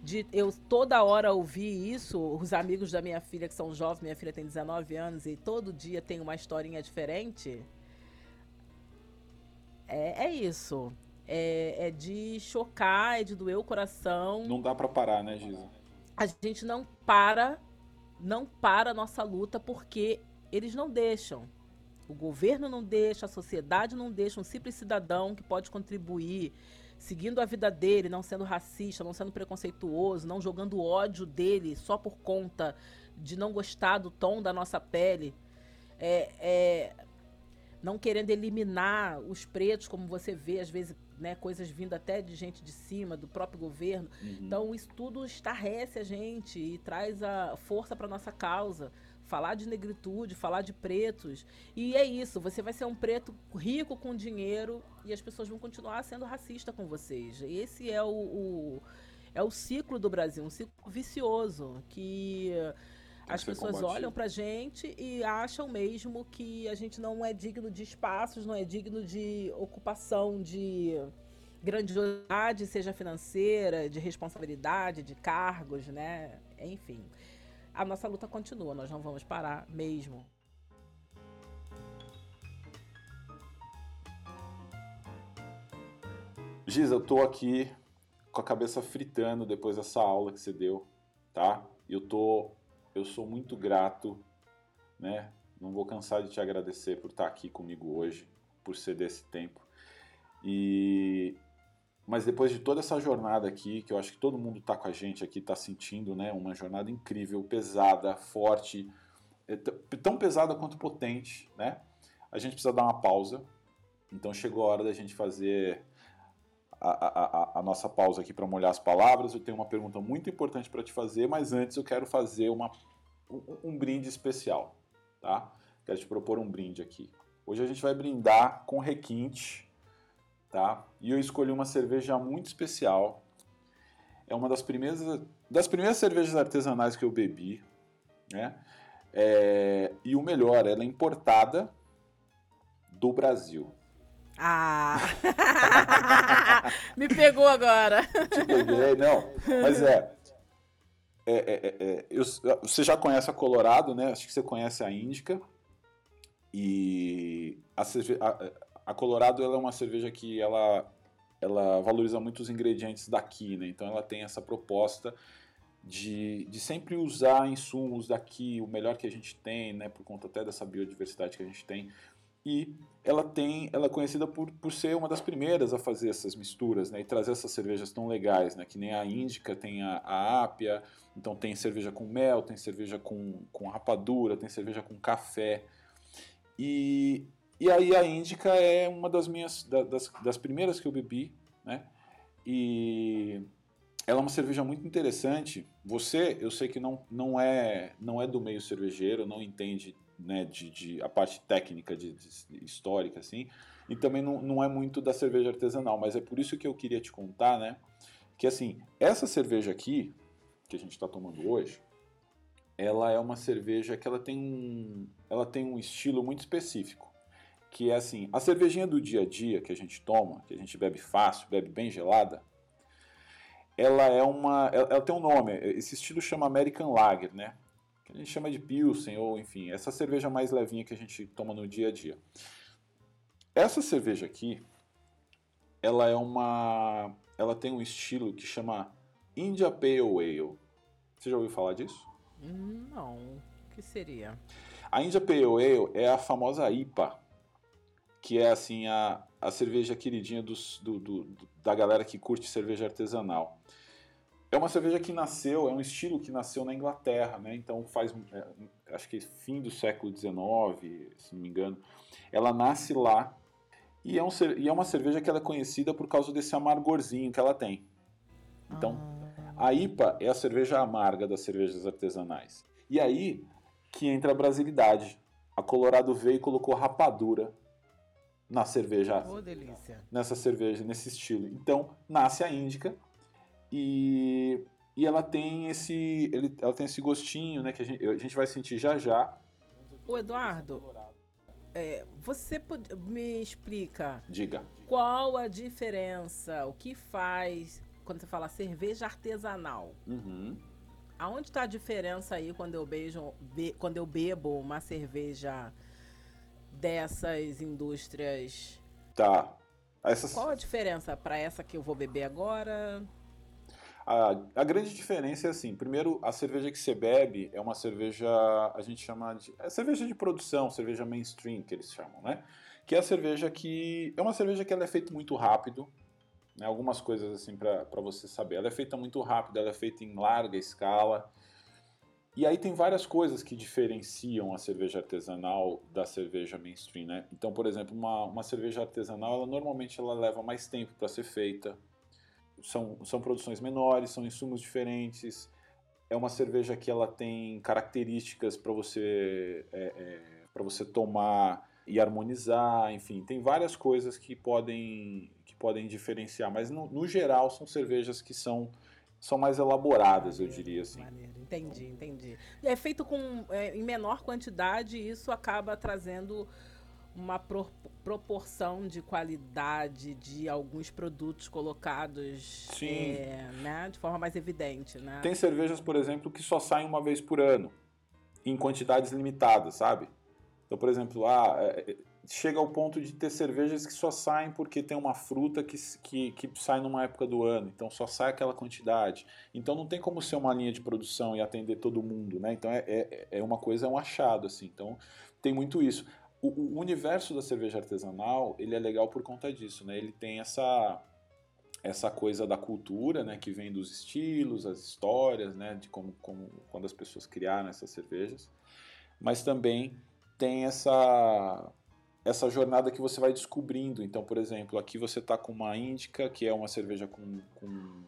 de eu toda hora ouvir isso, os amigos da minha filha que são jovens, minha filha tem 19 anos e todo dia tem uma historinha diferente. É, é isso. É, é, de chocar, é de doer o coração.
Não dá para parar, né, Giza?
A gente não para, não para a nossa luta porque eles não deixam. O governo não deixa, a sociedade não deixa, um simples cidadão que pode contribuir, seguindo a vida dele, não sendo racista, não sendo preconceituoso, não jogando ódio dele só por conta de não gostar do tom da nossa pele. É, é, não querendo eliminar os pretos, como você vê, às vezes, né, coisas vindo até de gente de cima, do próprio governo. Uhum. Então, isso tudo estarrece a gente e traz a força para nossa causa. Falar de negritude, falar de pretos. E é isso, você vai ser um preto rico com dinheiro e as pessoas vão continuar sendo racistas com vocês. Esse é o, o é o ciclo do Brasil, um ciclo vicioso que as pessoas olham pra gente e acham mesmo que a gente não é digno de espaços, não é digno de ocupação, de grandiosidade, seja financeira, de responsabilidade, de cargos, né? Enfim. A nossa luta continua, nós não vamos parar mesmo.
Giza, eu tô aqui com a cabeça fritando depois dessa aula que você deu, tá? Eu tô eu sou muito grato, né? Não vou cansar de te agradecer por estar aqui comigo hoje, por ceder esse tempo. E mas depois de toda essa jornada aqui, que eu acho que todo mundo está com a gente aqui, está sentindo, né? Uma jornada incrível, pesada, forte, é tão pesada quanto potente, né? A gente precisa dar uma pausa. Então chegou a hora da gente fazer a, a, a nossa pausa aqui para molhar as palavras, eu tenho uma pergunta muito importante para te fazer, mas antes eu quero fazer uma, um, um brinde especial, tá? Quero te propor um brinde aqui. Hoje a gente vai brindar com requinte, tá? E eu escolhi uma cerveja muito especial. É uma das primeiras, das primeiras cervejas artesanais que eu bebi, né? É, e o melhor, ela é importada do Brasil.
Ah! Me pegou agora.
Te peguei, não. Mas é. é, é, é, é eu, você já conhece a Colorado, né? Acho que você conhece a Índica. E a, a, a Colorado é uma cerveja que ela, ela valoriza muito os ingredientes daqui, né? Então ela tem essa proposta de, de sempre usar insumos daqui, o melhor que a gente tem, né? Por conta até dessa biodiversidade que a gente tem e ela tem, ela é conhecida por, por ser uma das primeiras a fazer essas misturas, né, e trazer essas cervejas tão legais, né, que nem a Índica tem a, a Ápia, então tem cerveja com mel, tem cerveja com, com rapadura, tem cerveja com café, e, e aí a Índica é uma das minhas, das, das primeiras que eu bebi, né, e ela é uma cerveja muito interessante, você, eu sei que não, não, é, não é do meio cervejeiro, não entende né, de, de, a parte técnica, de, de, histórica, assim, e também não, não é muito da cerveja artesanal, mas é por isso que eu queria te contar, né, que assim, essa cerveja aqui, que a gente está tomando hoje, ela é uma cerveja que ela tem um, ela tem um estilo muito específico, que é assim, a cervejinha do dia a dia que a gente toma, que a gente bebe fácil, bebe bem gelada, ela é uma, ela, ela tem um nome, esse estilo chama American Lager, né? Que a gente chama de Pilsen, ou enfim, essa cerveja mais levinha que a gente toma no dia a dia. Essa cerveja aqui, ela é uma. Ela tem um estilo que chama India Pale Ale. Você já ouviu falar disso?
Não. O que seria?
A India Pale Ale é a famosa IPA, que é assim a, a cerveja queridinha dos, do, do, da galera que curte cerveja artesanal. É uma cerveja que nasceu, é um estilo que nasceu na Inglaterra, né? Então faz, é, acho que fim do século XIX, se não me engano. Ela nasce lá e é, um, e é uma cerveja que ela é conhecida por causa desse amargorzinho que ela tem. Então, ah. a IPA é a cerveja amarga das cervejas artesanais. E aí que entra a brasilidade. A Colorado veio e colocou rapadura na cerveja.
Oh, delícia.
Nessa cerveja, nesse estilo. Então, nasce a Índica, e, e ela tem esse ele, ela tem esse gostinho, né, que a gente, a gente vai sentir já já.
O Eduardo, é, você me explica?
Diga.
Qual a diferença? O que faz quando você fala cerveja artesanal?
Uhum.
Aonde está a diferença aí quando eu beijo, be, quando eu bebo uma cerveja dessas indústrias?
Tá.
Essas... Qual a diferença para essa que eu vou beber agora?
A, a, grande diferença é assim, primeiro, a cerveja que você bebe é uma cerveja, a gente chama de, é cerveja de produção, cerveja mainstream que eles chamam, né? Que é a cerveja que, é uma cerveja que ela é feita muito rápido, né? algumas coisas assim para você saber. Ela é feita muito rápido, ela é feita em larga escala, e aí tem várias coisas que diferenciam a cerveja artesanal da cerveja mainstream, né? Então, por exemplo, uma, uma cerveja artesanal, ela normalmente ela leva mais tempo para ser feita, são, são produções menores, são insumos diferentes. É uma cerveja que ela tem características para você, é, é, para você tomar e harmonizar, enfim, tem várias coisas que podem, que podem diferenciar, mas no, no geral são cervejas que são, são mais elaboradas, maneiro, eu diria assim.
Maneiro. Entendi, entendi. É feito com, é, em menor quantidade e isso acaba trazendo uma pro, proporção de qualidade de alguns produtos colocados é, né, de forma mais evidente. Né?
Tem cervejas, por exemplo, que só saem uma vez por ano, em quantidades limitadas, sabe? Então, por exemplo, ah, é, é, chega ao ponto de ter cervejas que só saem porque tem uma fruta que, que, que sai numa época do ano, então só sai aquela quantidade. Então não tem como ser uma linha de produção e atender todo mundo, né? Então é, é, é uma coisa, é um achado, assim. Então tem muito isso o, o, universo da cerveja artesanal ele é legal por conta disso, né? Ele tem essa essa coisa da cultura, né, que vem dos estilos, as histórias, né, de como, como quando as pessoas criaram essas cervejas, mas também tem essa essa jornada que você vai descobrindo. Então, por exemplo, aqui você está com uma Índica, que é uma cerveja com, com,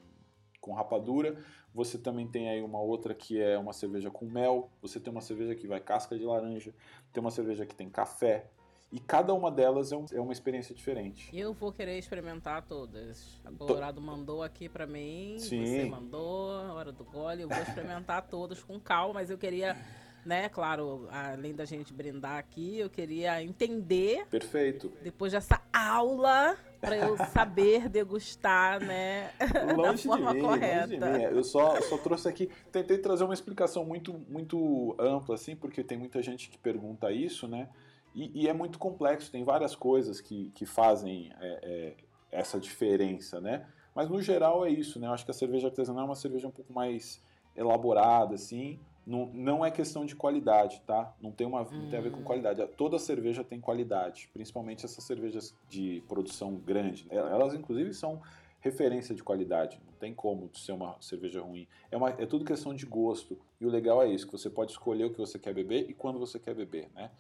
com, rapadura. Você também tem aí uma outra que é uma cerveja com mel. Você tem uma cerveja que vai casca de laranja. Tem uma cerveja que tem café. E cada uma delas é, um, é uma experiência diferente.
Eu vou querer experimentar todas. A Colorado mandou aqui para mim, Sim. você mandou, hora do gole. Eu vou experimentar todas com calma, mas eu queria né? Claro, além da gente brindar aqui, eu queria entender.
Perfeito.
Depois dessa aula, para eu saber degustar, né?
Longe da forma de mim, correta. Longe de mim. Eu só, só trouxe aqui, tentei trazer uma explicação muito, muito ampla, assim, porque tem muita gente que pergunta isso, né? E, e é muito complexo, tem várias coisas que, que fazem é, é, essa diferença, né? Mas no geral é isso, né? Eu acho que a cerveja artesanal é uma cerveja um pouco mais elaborada, assim, não, não é questão de qualidade, tá? Não tem, uma, não tem a ver com hum. qualidade. Toda cerveja tem qualidade, principalmente essas cervejas de produção grande. Elas, inclusive, são referência de qualidade. Não tem como ser uma cerveja ruim. É, uma, é tudo questão de gosto. E o legal é isso, que você pode escolher o que você quer beber e quando você quer beber, né?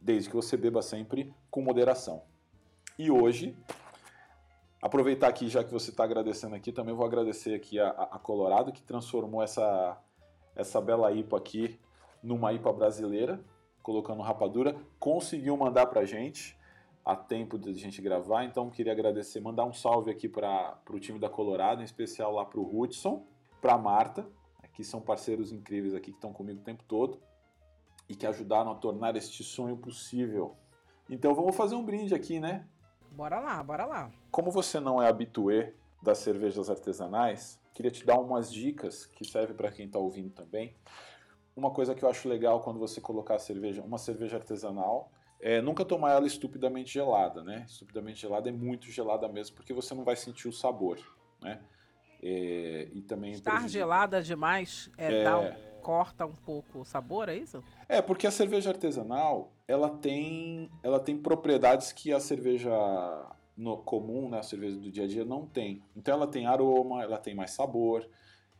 Desde que você beba sempre com moderação. E hoje, aproveitar aqui, já que você está agradecendo aqui, também vou agradecer aqui a, a Colorado, que transformou essa essa bela IPA aqui numa IPA brasileira, colocando rapadura, conseguiu mandar pra gente a tempo de a gente gravar, então queria agradecer, mandar um salve aqui para o time da Colorado, em especial lá para o Hudson, para a Marta, que são parceiros incríveis aqui que estão comigo o tempo todo e que ajudaram a tornar este sonho possível. Então vamos fazer um brinde aqui, né?
Bora lá, bora lá.
Como você não é habituê das cervejas artesanais, queria te dar umas dicas que servem para quem está ouvindo também. Uma coisa que eu acho legal quando você colocar cerveja, uma cerveja artesanal, é nunca tomar ela estupidamente gelada, né? Estupidamente gelada é muito gelada mesmo, porque você não vai sentir o sabor, né? É, e também
estar gelada demais é, é... Um, corta um pouco o sabor, é isso?
É porque a cerveja artesanal ela tem ela tem propriedades que a cerveja no comum, né, a cerveja do dia a dia, não tem. Então ela tem aroma, ela tem mais sabor,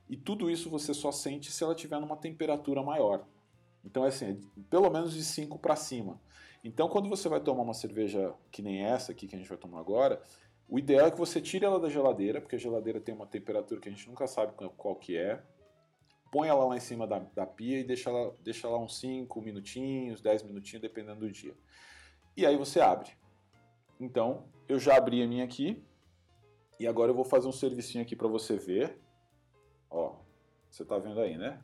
e tudo isso você só sente se ela estiver numa temperatura maior. Então é assim, pelo menos de 5 para cima. Então quando você vai tomar uma cerveja que nem essa aqui que a gente vai tomar agora, o ideal é que você tire ela da geladeira, porque a geladeira tem uma temperatura que a gente nunca sabe qual que é. Põe ela lá em cima da, da pia e deixa ela, deixa lá uns 5 minutinhos, 10 minutinhos, dependendo do dia. E aí você abre. Então, eu já abri a minha aqui. E agora eu vou fazer um servicinho aqui para você ver. Ó, você tá vendo aí, né?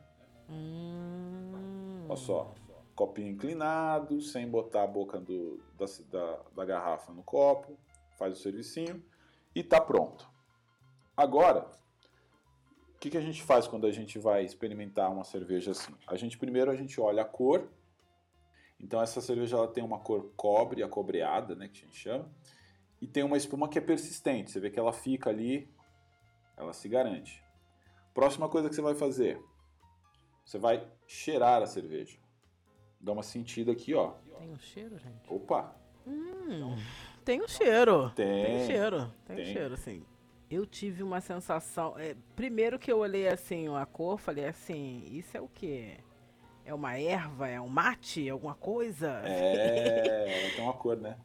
Hum.
Olha só. Copinho inclinado, sem botar a boca do, da, da, da garrafa no copo. Faz o servicinho e tá pronto. Agora, o que, que a gente faz quando a gente vai experimentar uma cerveja assim? A gente primeiro a gente olha a cor. Então essa cerveja ela tem uma cor cobre, acobreada, né, que a gente chama e tem uma espuma que é persistente. Você vê que ela fica ali, ela se garante. Próxima coisa que você vai fazer, você vai cheirar a cerveja. Dá uma sentida aqui, ó.
Tem um cheiro, gente?
Opa!
Hum, tem um cheiro.
Tem.
Tem cheiro. Tem, tem. um cheiro, sim. Eu tive uma sensação. É, primeiro que eu olhei assim a cor, falei assim, isso é o quê? É uma erva? É um mate? Alguma coisa?
É, tem uma cor, né?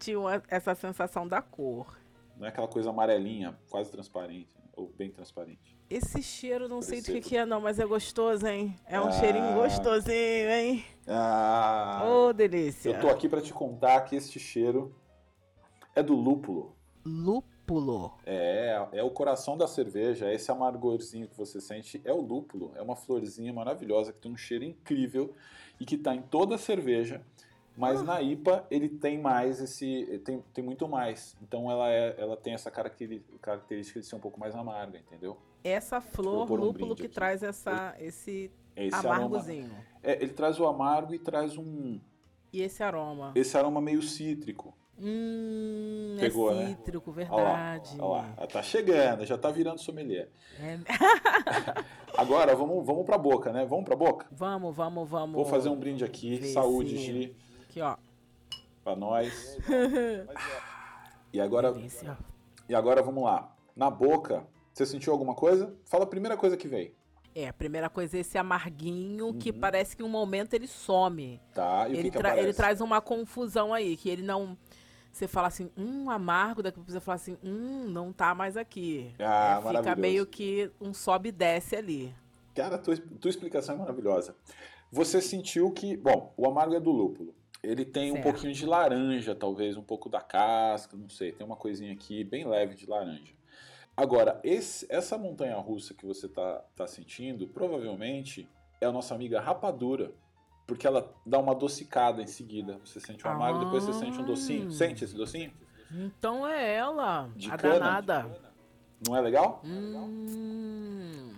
tinha essa sensação da cor.
Não é aquela coisa amarelinha, quase transparente, ou bem transparente.
Esse cheiro, não sei do que, que, é não, mas é gostoso, hein? É um ah, cheirinho gostosinho, hein?
Ah!
Ô, oh, delícia!
Eu tô aqui para te contar que este cheiro é do lúpulo.
Lúpulo?
É, é o coração da cerveja, esse amargorzinho que você sente é o lúpulo. É uma florzinha maravilhosa que tem um cheiro incrível e que tá em toda a cerveja mas ah. na IPA ele tem mais esse. Tem, tem muito mais. Então ela, é, ela tem essa característica de ser um pouco mais amarga, entendeu?
Essa flor, um lúpulo que aqui. traz essa, esse, esse amargozinho.
É, ele traz o amargo e traz um.
E esse aroma?
Esse aroma meio cítrico.
Hum, é Pegou, é cítrico, né? verdade.
Olha lá, olha lá, tá chegando, já tá virando sommelier. É. Agora, vamos, vamos pra boca, né? Vamos pra boca?
Vamos, vamos, vamos.
Vou fazer um brinde aqui. Saúde, se... Gi.
Aqui, ó.
Pra nós. e agora. E agora vamos lá. Na boca, você sentiu alguma coisa? Fala a primeira coisa que veio.
É, a primeira coisa é esse amarguinho uhum. que parece que em um momento ele some.
Tá, e
ele,
o que,
tra
que
ele traz uma confusão aí, que ele não. Você fala assim, hum, amargo, daqui você fala assim, hum, não tá mais aqui.
Ah,
é, fica meio que um sobe e desce ali.
Cara, tua, tua explicação é maravilhosa. Você sentiu que, bom, o amargo é do lúpulo. Ele tem certo. um pouquinho de laranja, talvez, um pouco da casca, não sei, tem uma coisinha aqui bem leve de laranja. Agora, esse, essa montanha russa que você está tá sentindo, provavelmente é a nossa amiga rapadura, porque ela dá uma adocicada em seguida. Você sente o amargo, ah. depois você sente um docinho. Sente esse docinho?
Então é ela,
de
a
cana,
danada.
Não é legal?
Hum.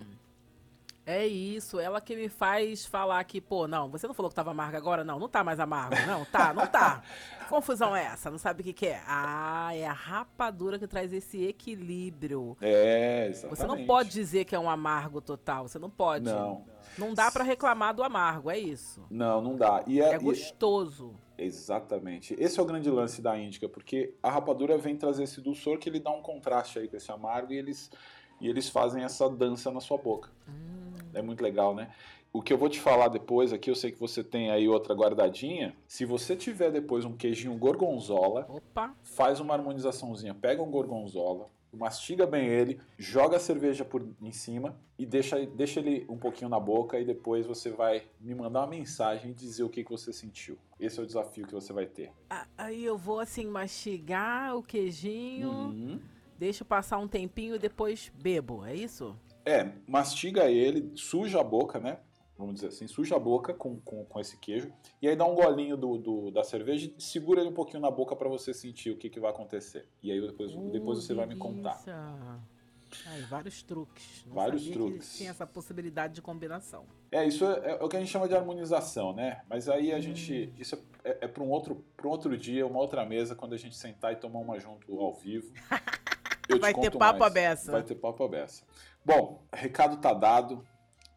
É isso, ela que me faz falar que, pô, não, você não falou que tava amargo agora? Não, não tá mais amargo. Não, tá, não tá. Que confusão é essa? Não sabe o que, que é? Ah, é a rapadura que traz esse equilíbrio.
É, exatamente.
Você não pode dizer que é um amargo total, você não pode.
Não.
Não dá para reclamar do amargo, é isso.
Não, não dá. E é,
é gostoso.
E... Exatamente. Esse é o grande lance da índica, porque a rapadura vem trazer esse dulçor que ele dá um contraste aí com esse amargo e eles, e eles fazem essa dança na sua boca. Hum é muito legal, né? O que eu vou te falar depois aqui, eu sei que você tem aí outra guardadinha. Se você tiver depois um queijinho gorgonzola,
Opa.
faz uma harmonizaçãozinha. Pega um gorgonzola, mastiga bem ele, joga a cerveja por em cima e deixa, deixa ele um pouquinho na boca e depois você vai me mandar uma mensagem e dizer o que, que você sentiu. Esse é o desafio que você vai ter.
Aí eu vou assim mastigar o queijinho,
uhum.
deixo passar um tempinho e depois bebo, é isso?
É, mastiga ele, suja a boca, né? Vamos dizer assim, suja a boca com, com, com esse queijo. E aí dá um golinho do, do da cerveja e segura ele um pouquinho na boca para você sentir o que, que vai acontecer. E aí depois, depois você vai me contar.
Ai, vários truques. Não
vários truques.
Que tinha essa possibilidade de combinação.
É, isso é, é, o que a gente chama de harmonização, né? Mas aí a hum. gente. Isso é, é, para um, outro, um outro dia, uma outra mesa, quando a gente sentar e tomar uma junto ao vivo.
Vai ter papo mais. beça.
Vai ter papo beça. Bom, recado tá dado.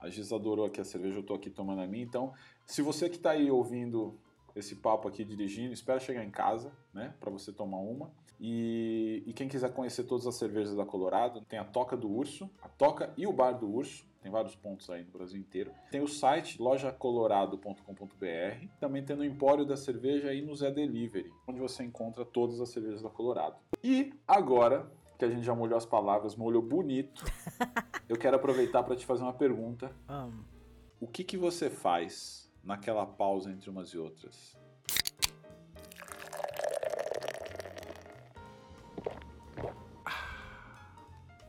A Giz adorou aqui a cerveja, eu tô aqui tomando a minha. Então, se você que tá aí ouvindo esse papo aqui dirigindo, espera chegar em casa, né, para você tomar uma. E, e, quem quiser conhecer todas as cervejas da Colorado, tem a Toca do Urso, a Toca e o Bar do Urso. Tem vários pontos aí no Brasil inteiro. Tem o site lojacolorado.com.br. Também tem no Empório da Cerveja e no Zé Delivery, onde você encontra todas as cervejas da Colorado. E agora que a gente já molhou as palavras, molhou bonito. Eu quero aproveitar para te fazer uma pergunta.
Um.
O que, que você faz naquela pausa entre umas e outras?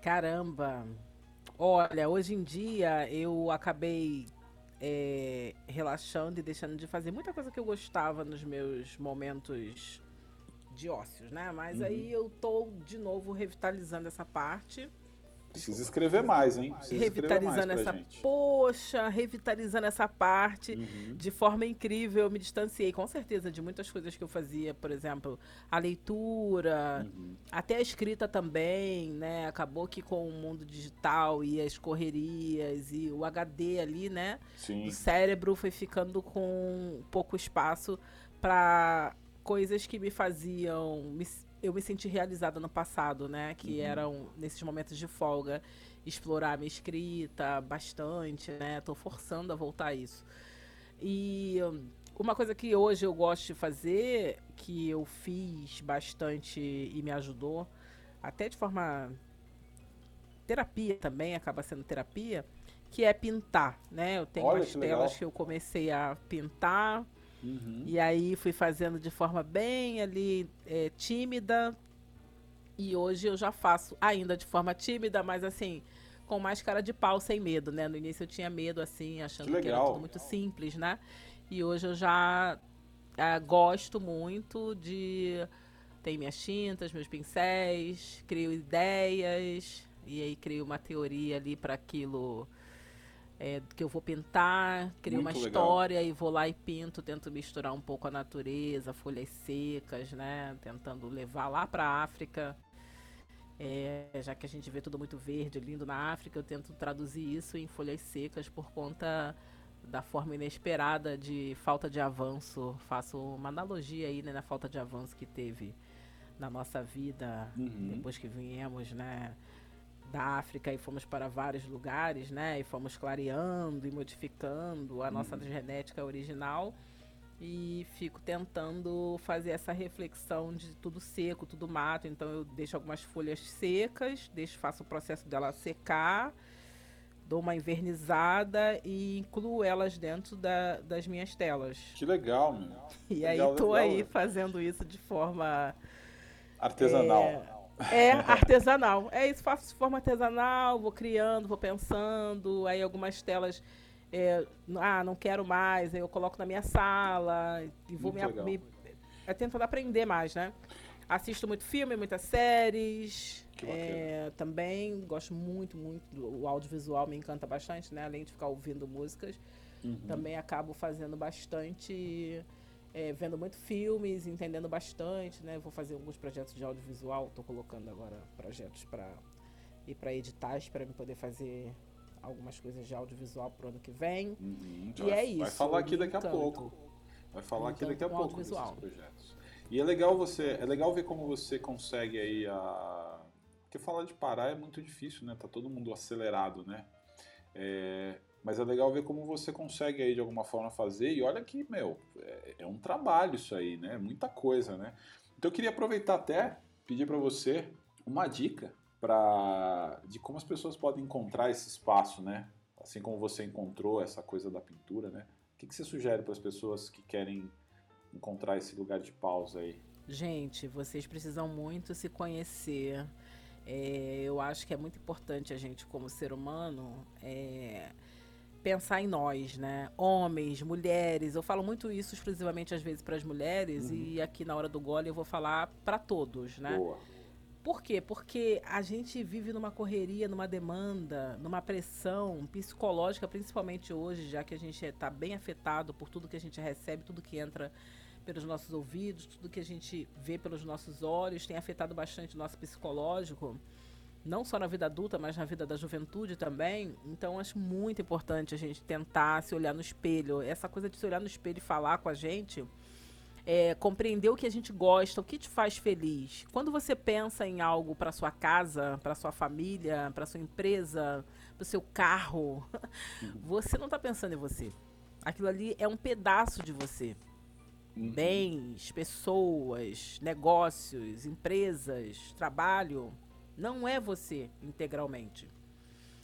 Caramba! Olha, hoje em dia eu acabei é, relaxando e deixando de fazer muita coisa que eu gostava nos meus momentos de ócios, né? Mas uhum. aí eu tô de novo revitalizando essa parte.
Precisa escrever mais, hein? Precisa
revitalizando essa.
Gente.
Poxa, revitalizando essa parte uhum. de forma incrível. Eu me distanciei, com certeza, de muitas coisas que eu fazia, por exemplo, a leitura, uhum. até a escrita também, né? Acabou que com o mundo digital e as correrias e o HD ali, né?
Sim.
O cérebro foi ficando com pouco espaço para coisas que me faziam me, eu me sentir realizada no passado, né? Que uhum. eram nesses momentos de folga explorar a minha escrita bastante, né? Tô forçando a voltar a isso. E uma coisa que hoje eu gosto de fazer, que eu fiz bastante e me ajudou, até de forma terapia também, acaba sendo terapia, que é pintar, né? Eu tenho
Olha
umas
que
telas
legal.
que eu comecei a pintar
Uhum.
E aí fui fazendo de forma bem ali é, tímida. E hoje eu já faço ainda de forma tímida, mas assim, com mais cara de pau, sem medo, né? No início eu tinha medo, assim, achando que, que era tudo muito simples, né? E hoje eu já é, gosto muito de. Tem minhas tintas, meus pincéis, crio ideias, e aí crio uma teoria ali para aquilo é, que eu vou pintar, crio Muito uma legal. história e vou lá e pinto, tento misturar um pouco a natureza, folhas secas, né? Tentando levar lá para a África. É, já que a gente vê tudo muito verde, lindo na África, eu tento traduzir isso em folhas secas por conta da forma inesperada de falta de avanço. Faço uma analogia aí né, na falta de avanço que teve na nossa vida
uhum.
depois que viemos, né? Da África e fomos para vários lugares, né? E fomos clareando e modificando a nossa uhum. genética original. E fico tentando fazer essa reflexão de tudo seco, tudo mato. Então eu deixo algumas folhas secas, deixo, faço o processo dela secar, dou uma invernizada e incluo elas dentro da, das minhas telas.
Que legal, meu.
E
legal,
aí tô legal, aí fazendo isso de forma
artesanal.
É, é, artesanal. É isso, faço de forma artesanal, vou criando, vou pensando. Aí algumas telas, é, ah, não quero mais, aí eu coloco na minha sala e vou me, me é, tentando aprender mais, né? Assisto muito filme, muitas séries. É, também gosto muito, muito. Do, o audiovisual me encanta bastante, né? Além de ficar ouvindo músicas, uhum. também acabo fazendo bastante é, vendo muito filmes, entendendo bastante, né? Vou fazer alguns projetos de audiovisual, estou colocando agora projetos para ir para editais para poder fazer algumas coisas de audiovisual pro ano que vem.
Uhum, e vai, é isso. Vai falar aqui daqui a pouco. Vai falar aqui daqui a pouco desses projetos. E é legal você, é legal ver como você consegue aí a porque falar de parar é muito difícil, né? Tá todo mundo acelerado, né? É, mas é legal ver como você consegue aí de alguma forma fazer. E olha que, meu, é, é um trabalho isso aí, né? Muita coisa, né? Então eu queria aproveitar até pedir para você uma dica para de como as pessoas podem encontrar esse espaço, né? Assim como você encontrou essa coisa da pintura, né? O que, que você sugere para as pessoas que querem encontrar esse lugar de pausa aí?
Gente, vocês precisam muito se conhecer. É, eu acho que é muito importante a gente, como ser humano, é, pensar em nós, né? Homens, mulheres. Eu falo muito isso exclusivamente às vezes para as mulheres uhum. e aqui na hora do gole eu vou falar para todos, né?
Boa.
Por quê? Porque a gente vive numa correria, numa demanda, numa pressão psicológica, principalmente hoje, já que a gente está bem afetado por tudo que a gente recebe, tudo que entra pelos nossos ouvidos, tudo que a gente vê pelos nossos olhos, tem afetado bastante o nosso psicológico não só na vida adulta, mas na vida da juventude também. Então acho muito importante a gente tentar se olhar no espelho. Essa coisa de se olhar no espelho e falar com a gente, é, compreender o que a gente gosta, o que te faz feliz. Quando você pensa em algo para sua casa, para sua família, para sua empresa, para o seu carro, você não está pensando em você. Aquilo ali é um pedaço de você. Uhum. Bens, pessoas, negócios, empresas, trabalho não é você integralmente.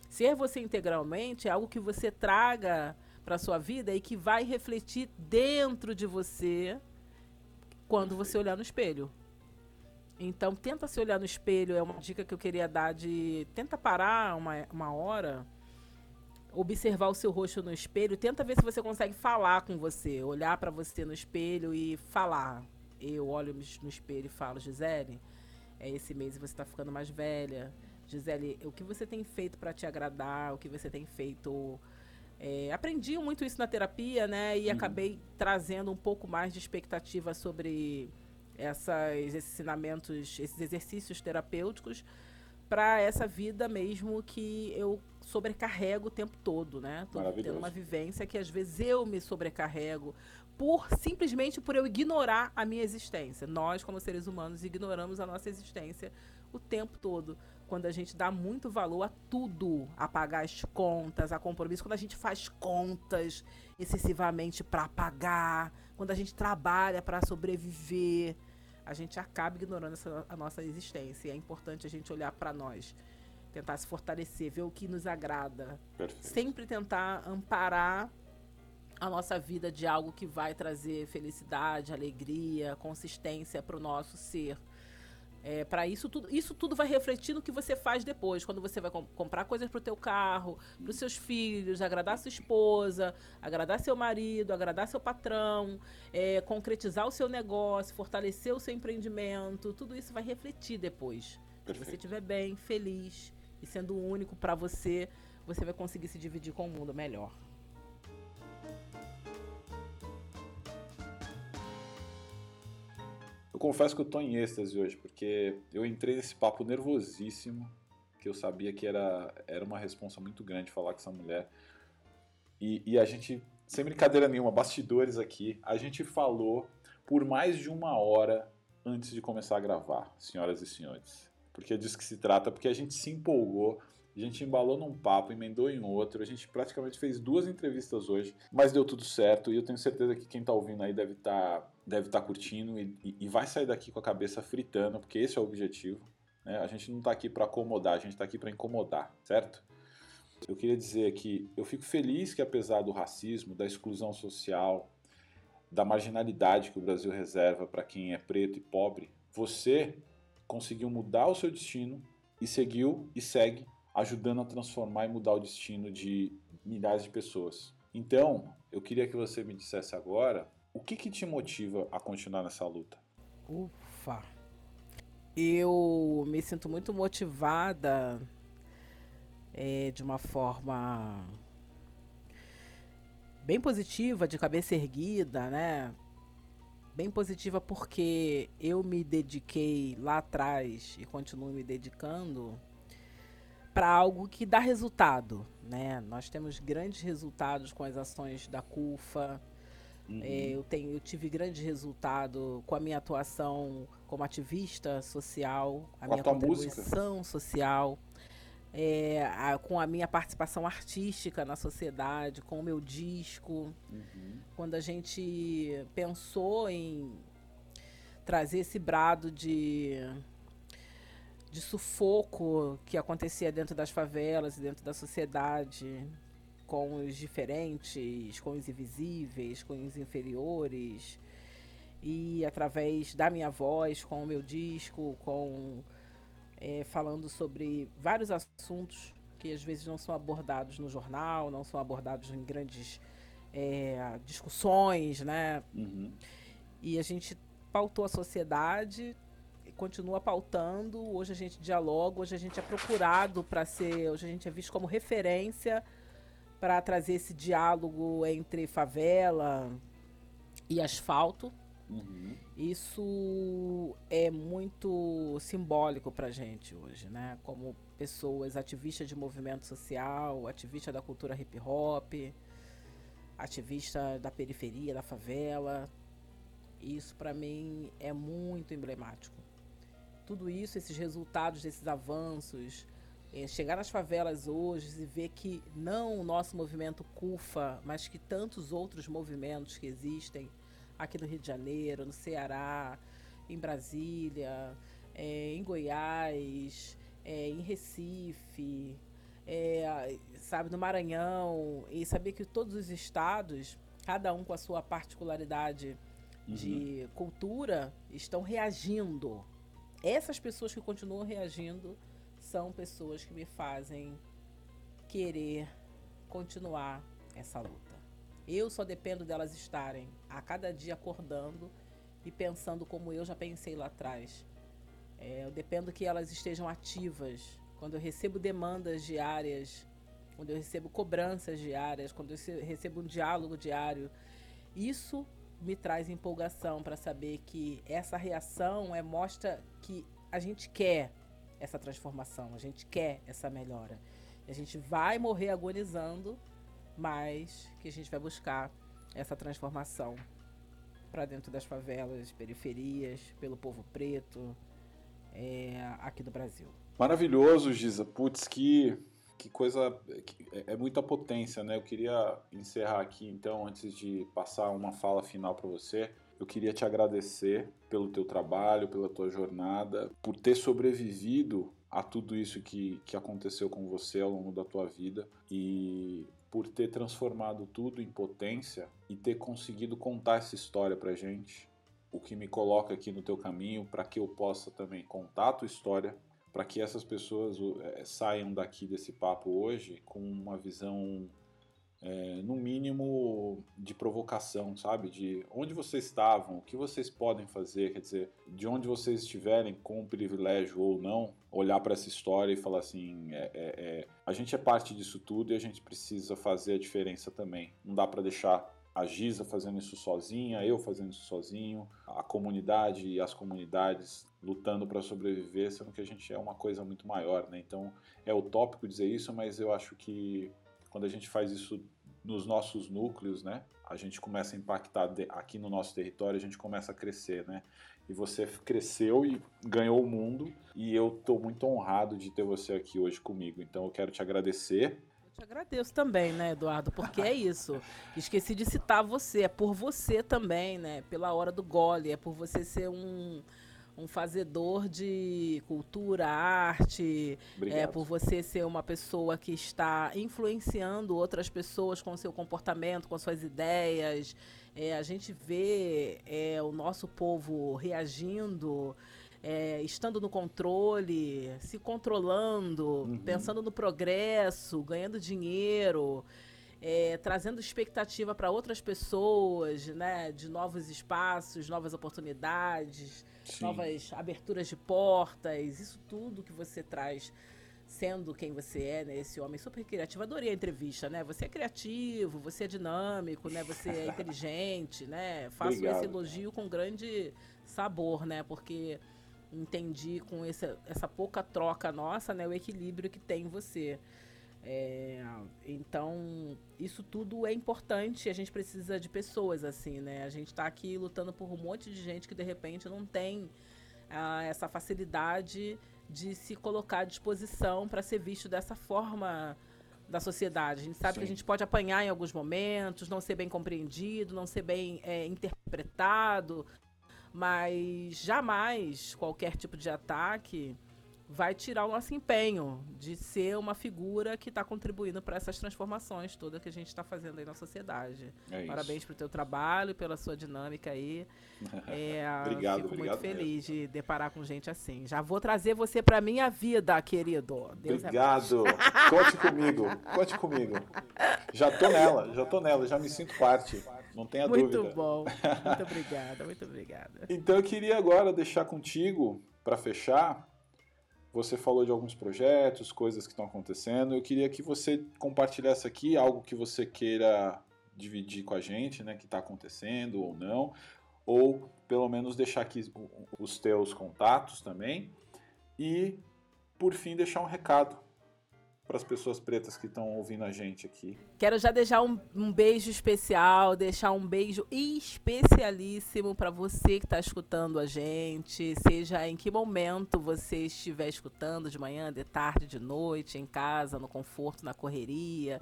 Ser você integralmente é algo que você traga para sua vida e que vai refletir dentro de você quando você olhar no espelho. Então, tenta se olhar no espelho, é uma dica que eu queria dar de tenta parar uma, uma hora, observar o seu rosto no espelho, tenta ver se você consegue falar com você, olhar para você no espelho e falar. Eu olho no espelho e falo, Gisele, é esse mês você está ficando mais velha. Gisele, o que você tem feito para te agradar? O que você tem feito? É, aprendi muito isso na terapia, né? E uhum. acabei trazendo um pouco mais de expectativa sobre essas, esses ensinamentos, esses exercícios terapêuticos para essa vida mesmo que eu sobrecarrego o tempo todo, né? Tô tendo uma vivência que às vezes eu me sobrecarrego por simplesmente por eu ignorar a minha existência. Nós, como seres humanos, ignoramos a nossa existência o tempo todo. Quando a gente dá muito valor a tudo, a pagar as contas, a compromisso, quando a gente faz contas excessivamente para pagar, quando a gente trabalha para sobreviver, a gente acaba ignorando essa, a nossa existência. E é importante a gente olhar para nós, tentar se fortalecer, ver o que nos agrada,
Perfeito.
sempre tentar amparar a nossa vida de algo que vai trazer felicidade, alegria, consistência para o nosso ser. É, para isso tudo, isso tudo vai refletir no que você faz depois, quando você vai comp comprar coisas para o teu carro, para os seus filhos, agradar sua esposa, agradar seu marido, agradar seu patrão, é, concretizar o seu negócio, fortalecer o seu empreendimento, tudo isso vai refletir depois. Se você estiver bem, feliz e sendo único para você, você vai conseguir se dividir com o mundo melhor.
Confesso que eu tô em êxtase hoje, porque eu entrei nesse papo nervosíssimo, que eu sabia que era, era uma responsa muito grande falar com essa mulher. E, e a gente, sem brincadeira nenhuma, bastidores aqui, a gente falou por mais de uma hora antes de começar a gravar, senhoras e senhores. porque é disso que se trata, porque a gente se empolgou, a gente embalou num papo, emendou em outro, a gente praticamente fez duas entrevistas hoje, mas deu tudo certo e eu tenho certeza que quem está ouvindo aí deve estar tá, deve tá curtindo e, e, vai sair daqui com a cabeça fritando, porque esse é o objetivo. Né? A gente não está aqui para acomodar, a gente está aqui para incomodar, certo? Eu queria dizer que eu fico feliz que apesar do racismo, da exclusão social, da marginalidade que o Brasil reserva para quem é preto e pobre, você conseguiu mudar o seu destino e seguiu e segue ajudando a transformar e mudar o destino de milhares de pessoas. Então, eu queria que você me dissesse agora o que, que te motiva a continuar nessa luta.
Ufa! Eu me sinto muito motivada é, de uma forma bem positiva, de cabeça erguida, né? Bem positiva porque eu me dediquei lá atrás e continuo me dedicando para algo que dá resultado, né? Nós temos grandes resultados com as ações da CUFA. Uhum. Eu, tenho, eu tive grande resultado com a minha atuação como ativista social, a minha contribuição música. social, é, a, com a minha participação artística na sociedade, com o meu disco. Uhum. Quando a gente pensou em trazer esse brado de de sufoco que acontecia dentro das favelas e dentro da sociedade, com os diferentes, com os invisíveis, com os inferiores, e através da minha voz, com o meu disco, com é, falando sobre vários assuntos que às vezes não são abordados no jornal, não são abordados em grandes é, discussões, né? Uhum. E a gente pautou a sociedade continua pautando. Hoje a gente dialoga, hoje a gente é procurado para ser, hoje a gente é visto como referência para trazer esse diálogo entre favela e asfalto. Uhum. Isso é muito simbólico para gente hoje, né? Como pessoas ativistas de movimento social, ativista da cultura hip hop, ativista da periferia, da favela. Isso para mim é muito emblemático tudo isso, esses resultados desses avanços, é, chegar nas favelas hoje e ver que não o nosso movimento CUFA, mas que tantos outros movimentos que existem aqui no Rio de Janeiro, no Ceará, em Brasília, é, em Goiás, é, em Recife, é, sabe, no Maranhão, e saber que todos os estados, cada um com a sua particularidade uhum. de cultura, estão reagindo essas pessoas que continuam reagindo são pessoas que me fazem querer continuar essa luta. Eu só dependo delas estarem a cada dia acordando e pensando como eu já pensei lá atrás. É, eu dependo que elas estejam ativas. Quando eu recebo demandas diárias, quando eu recebo cobranças diárias, quando eu recebo um diálogo diário, isso me traz empolgação para saber que essa reação é mostra que a gente quer essa transformação, a gente quer essa melhora. E a gente vai morrer agonizando, mas que a gente vai buscar essa transformação para dentro das favelas, periferias, pelo povo preto, é, aqui do Brasil.
Maravilhoso, Giza. Putz, que, que coisa. Que é, é muita potência, né? Eu queria encerrar aqui, então, antes de passar uma fala final para você. Eu queria te agradecer pelo teu trabalho, pela tua jornada, por ter sobrevivido a tudo isso que, que aconteceu com você ao longo da tua vida e por ter transformado tudo em potência e ter conseguido contar essa história pra gente, o que me coloca aqui no teu caminho para que eu possa também contar a tua história, para que essas pessoas é, saiam daqui desse papo hoje com uma visão é, no mínimo de provocação, sabe? De onde vocês estavam, o que vocês podem fazer, quer dizer, de onde vocês estiverem com privilégio ou não, olhar para essa história e falar assim: é, é, é, a gente é parte disso tudo e a gente precisa fazer a diferença também. Não dá para deixar a Giza fazendo isso sozinha, eu fazendo isso sozinho, a comunidade e as comunidades lutando para sobreviver, sendo que a gente é uma coisa muito maior, né? Então é utópico dizer isso, mas eu acho que quando a gente faz isso nos nossos núcleos, né? A gente começa a impactar aqui no nosso território, a gente começa a crescer, né? E você cresceu e ganhou o mundo, e eu estou muito honrado de ter você aqui hoje comigo. Então eu quero te agradecer.
Eu te agradeço também, né, Eduardo? Porque é isso. Esqueci de citar você, é por você também, né? Pela hora do gole, é por você ser um um fazedor de cultura, arte, é, por você ser uma pessoa que está influenciando outras pessoas com seu comportamento, com suas ideias. É, a gente vê é, o nosso povo reagindo, é, estando no controle, se controlando, uhum. pensando no progresso, ganhando dinheiro é, trazendo expectativa para outras pessoas, né, de novos espaços, novas oportunidades, Sim. novas aberturas de portas, isso tudo que você traz sendo quem você é, né, esse homem super criativo. Adorei a entrevista, né? Você é criativo, você é dinâmico, né? Você é inteligente, né? Faço Obrigado. esse elogio com grande sabor, né? Porque entendi com essa, essa pouca troca nossa, né, o equilíbrio que tem em você. É, então, isso tudo é importante. A gente precisa de pessoas, assim, né? A gente está aqui lutando por um monte de gente que de repente não tem ah, essa facilidade de se colocar à disposição para ser visto dessa forma da sociedade. A gente sabe Sim. que a gente pode apanhar em alguns momentos, não ser bem compreendido, não ser bem é, interpretado, mas jamais qualquer tipo de ataque vai tirar o nosso empenho de ser uma figura que está contribuindo para essas transformações todas que a gente está fazendo aí na sociedade. É Parabéns pelo teu trabalho, pela sua dinâmica aí. É,
obrigado,
fico
obrigado
muito feliz mesmo. de deparar com gente assim. Já vou trazer você para minha vida, querido.
Deus é obrigado. É Conte comigo. Conte comigo. Já tô nela, já tô nela, já me sinto parte. Não tenha
muito
dúvida.
Muito bom. Muito obrigada, muito obrigada.
Então eu queria agora deixar contigo para fechar você falou de alguns projetos, coisas que estão acontecendo. Eu queria que você compartilhasse aqui algo que você queira dividir com a gente, né, que está acontecendo ou não, ou pelo menos deixar aqui os teus contatos também. E, por fim, deixar um recado para as pessoas pretas que estão ouvindo a gente aqui.
Quero já deixar um, um beijo especial, deixar um beijo especialíssimo para você que está escutando a gente, seja em que momento você estiver escutando, de manhã, de tarde, de noite, em casa, no conforto, na correria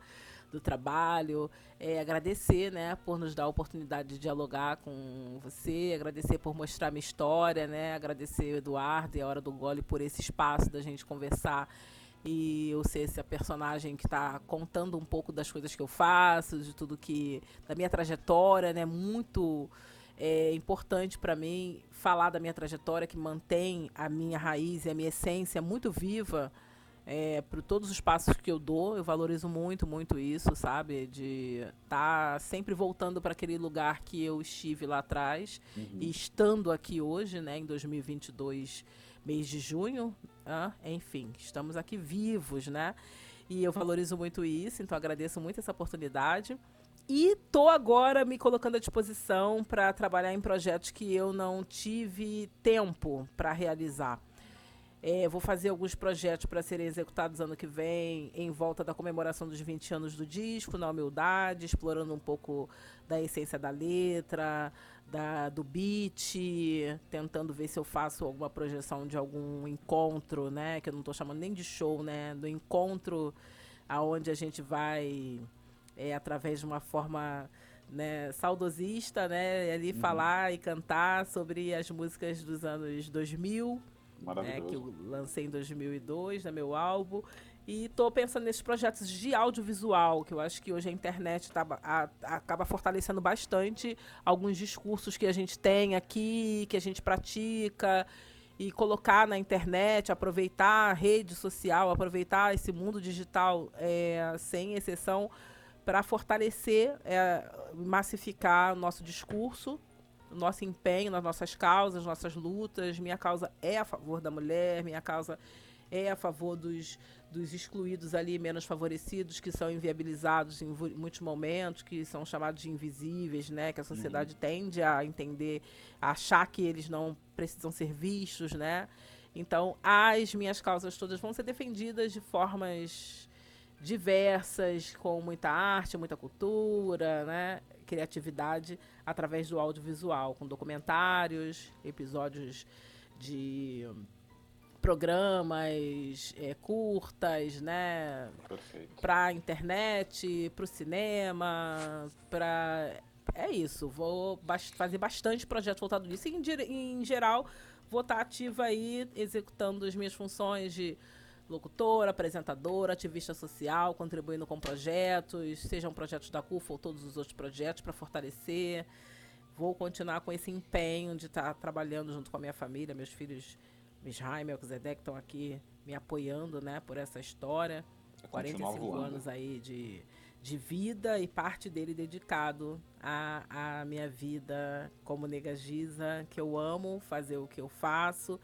do trabalho, é, agradecer, né, por nos dar a oportunidade de dialogar com você, agradecer por mostrar minha história, né, agradecer o Eduardo e a Hora do Gole por esse espaço da gente conversar e eu ser essa personagem que está contando um pouco das coisas que eu faço, de tudo que da minha trajetória, né? Muito é, importante para mim falar da minha trajetória que mantém a minha raiz e a minha essência muito viva. É, por todos os passos que eu dou, eu valorizo muito, muito isso, sabe? De estar tá sempre voltando para aquele lugar que eu estive lá atrás uhum. e estando aqui hoje, né, em 2022 mês de junho, ah, enfim, estamos aqui vivos, né? E eu valorizo muito isso, então agradeço muito essa oportunidade. E tô agora me colocando à disposição para trabalhar em projetos que eu não tive tempo para realizar. É, vou fazer alguns projetos para serem executados ano que vem, em volta da comemoração dos 20 anos do disco, na humildade, explorando um pouco da essência da letra, da, do beat, tentando ver se eu faço alguma projeção de algum encontro, né? Que eu não estou chamando nem de show, né? Do encontro aonde a gente vai, é, através de uma forma né, saudosista, né? Ali uhum. falar e cantar sobre as músicas dos anos 2000 né, que eu lancei em 2002, no né, meu álbum. E estou pensando nesses projetos de audiovisual, que eu acho que hoje a internet tá, a, acaba fortalecendo bastante alguns discursos que a gente tem aqui, que a gente pratica, e colocar na internet, aproveitar a rede social, aproveitar esse mundo digital, é, sem exceção, para fortalecer, é, massificar o nosso discurso nosso empenho nas nossas causas, nossas lutas. Minha causa é a favor da mulher, minha causa é a favor dos, dos excluídos ali, menos favorecidos, que são inviabilizados em muitos momentos, que são chamados de invisíveis, né? Que a sociedade uhum. tende a entender, a achar que eles não precisam ser vistos, né? Então, as minhas causas todas vão ser defendidas de formas diversas, com muita arte, muita cultura, né? criatividade através do audiovisual, com documentários, episódios de programas é, curtas, né? Para internet, para o cinema, para é isso. Vou fazer bastante projeto voltado nisso. E, em, em geral, vou estar ativa aí executando as minhas funções de locutora, apresentadora, ativista social, contribuindo com projetos, sejam projetos da CUFA ou todos os outros projetos para fortalecer. Vou continuar com esse empenho de estar trabalhando junto com a minha família, meus filhos Mishai e Melchizedek estão aqui me apoiando, né, por essa história. 45 voando. anos aí de, de vida e parte dele dedicado à, à minha vida como nega Giza, que eu amo fazer o que eu faço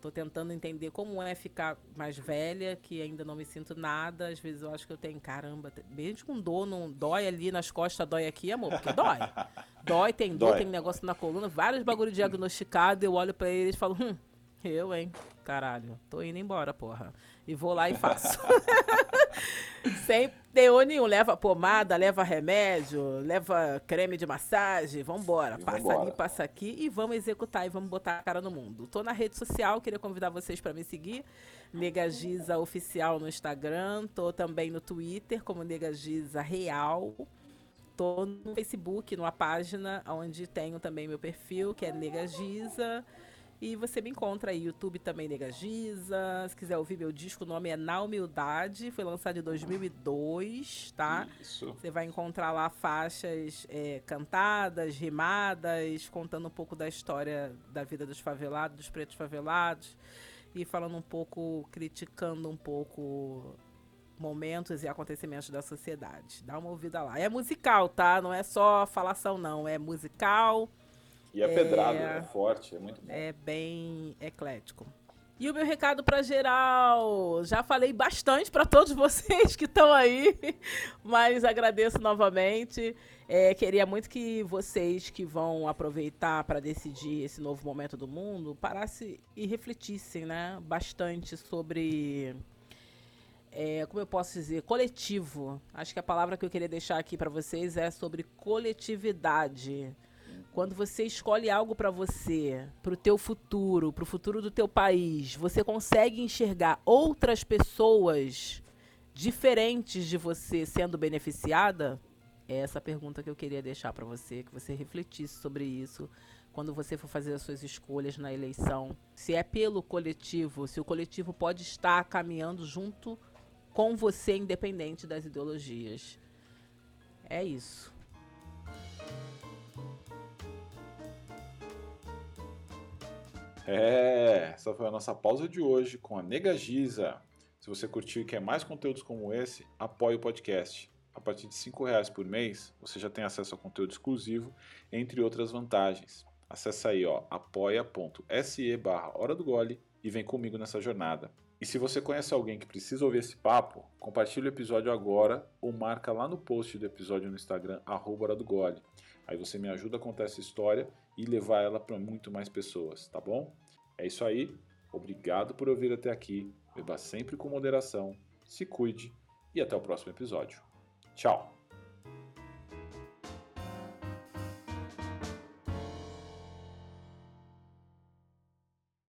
Tô tentando entender como é ficar mais velha, que ainda não me sinto nada. Às vezes eu acho que eu tenho, caramba, mesmo com dor, não dói ali nas costas, dói aqui, amor, porque dói. dói, tem dor, dói. tem negócio na coluna, vários bagulho diagnosticados, eu olho para eles e falo, hum, eu, hein? Caralho, tô indo embora, porra. E vou lá e faço. Sem teor nenhum. Leva pomada, leva remédio, leva creme de massagem. Vambora. E passa vambora. ali, passa aqui e vamos executar e vamos botar a cara no mundo. Tô na rede social, queria convidar vocês para me seguir. Negagiza Oficial no Instagram. Tô também no Twitter como Negagiza Real. Tô no Facebook, numa página onde tenho também meu perfil, que é Negagiza. E você me encontra aí, YouTube também Negagiza. Se quiser ouvir meu disco, o nome é Na Humildade. Foi lançado em 2002, tá? Isso. Você vai encontrar lá faixas é, cantadas, rimadas, contando um pouco da história da vida dos favelados, dos pretos favelados. E falando um pouco, criticando um pouco momentos e acontecimentos da sociedade. Dá uma ouvida lá. É musical, tá? Não é só falação, não. É musical
e é, é pedrado, é forte, é muito bom.
É bem eclético. E o meu recado para geral, já falei bastante para todos vocês que estão aí, mas agradeço novamente. É, queria muito que vocês que vão aproveitar para decidir esse novo momento do mundo parassem e refletissem, né, bastante sobre é, como eu posso dizer, coletivo. Acho que a palavra que eu queria deixar aqui para vocês é sobre coletividade. Quando você escolhe algo para você, para o teu futuro, para o futuro do teu país, você consegue enxergar outras pessoas diferentes de você sendo beneficiada? É essa pergunta que eu queria deixar para você, que você refletisse sobre isso quando você for fazer as suas escolhas na eleição. Se é pelo coletivo, se o coletivo pode estar caminhando junto com você, independente das ideologias. É isso.
É, essa foi a nossa pausa de hoje com a Nega Giza. Se você curtiu e quer mais conteúdos como esse, apoie o podcast. A partir de R$ reais por mês, você já tem acesso a conteúdo exclusivo, entre outras vantagens. Acesse aí, ó, apoia.se barra Hora do Gole e vem comigo nessa jornada. E se você conhece alguém que precisa ouvir esse papo, compartilhe o episódio agora ou marca lá no post do episódio no Instagram, arroba Hora do Gole. Aí você me ajuda a contar essa história e levar ela para muito mais pessoas, tá bom? É isso aí. Obrigado por ouvir até aqui. Beba sempre com moderação, se cuide e até o próximo episódio. Tchau!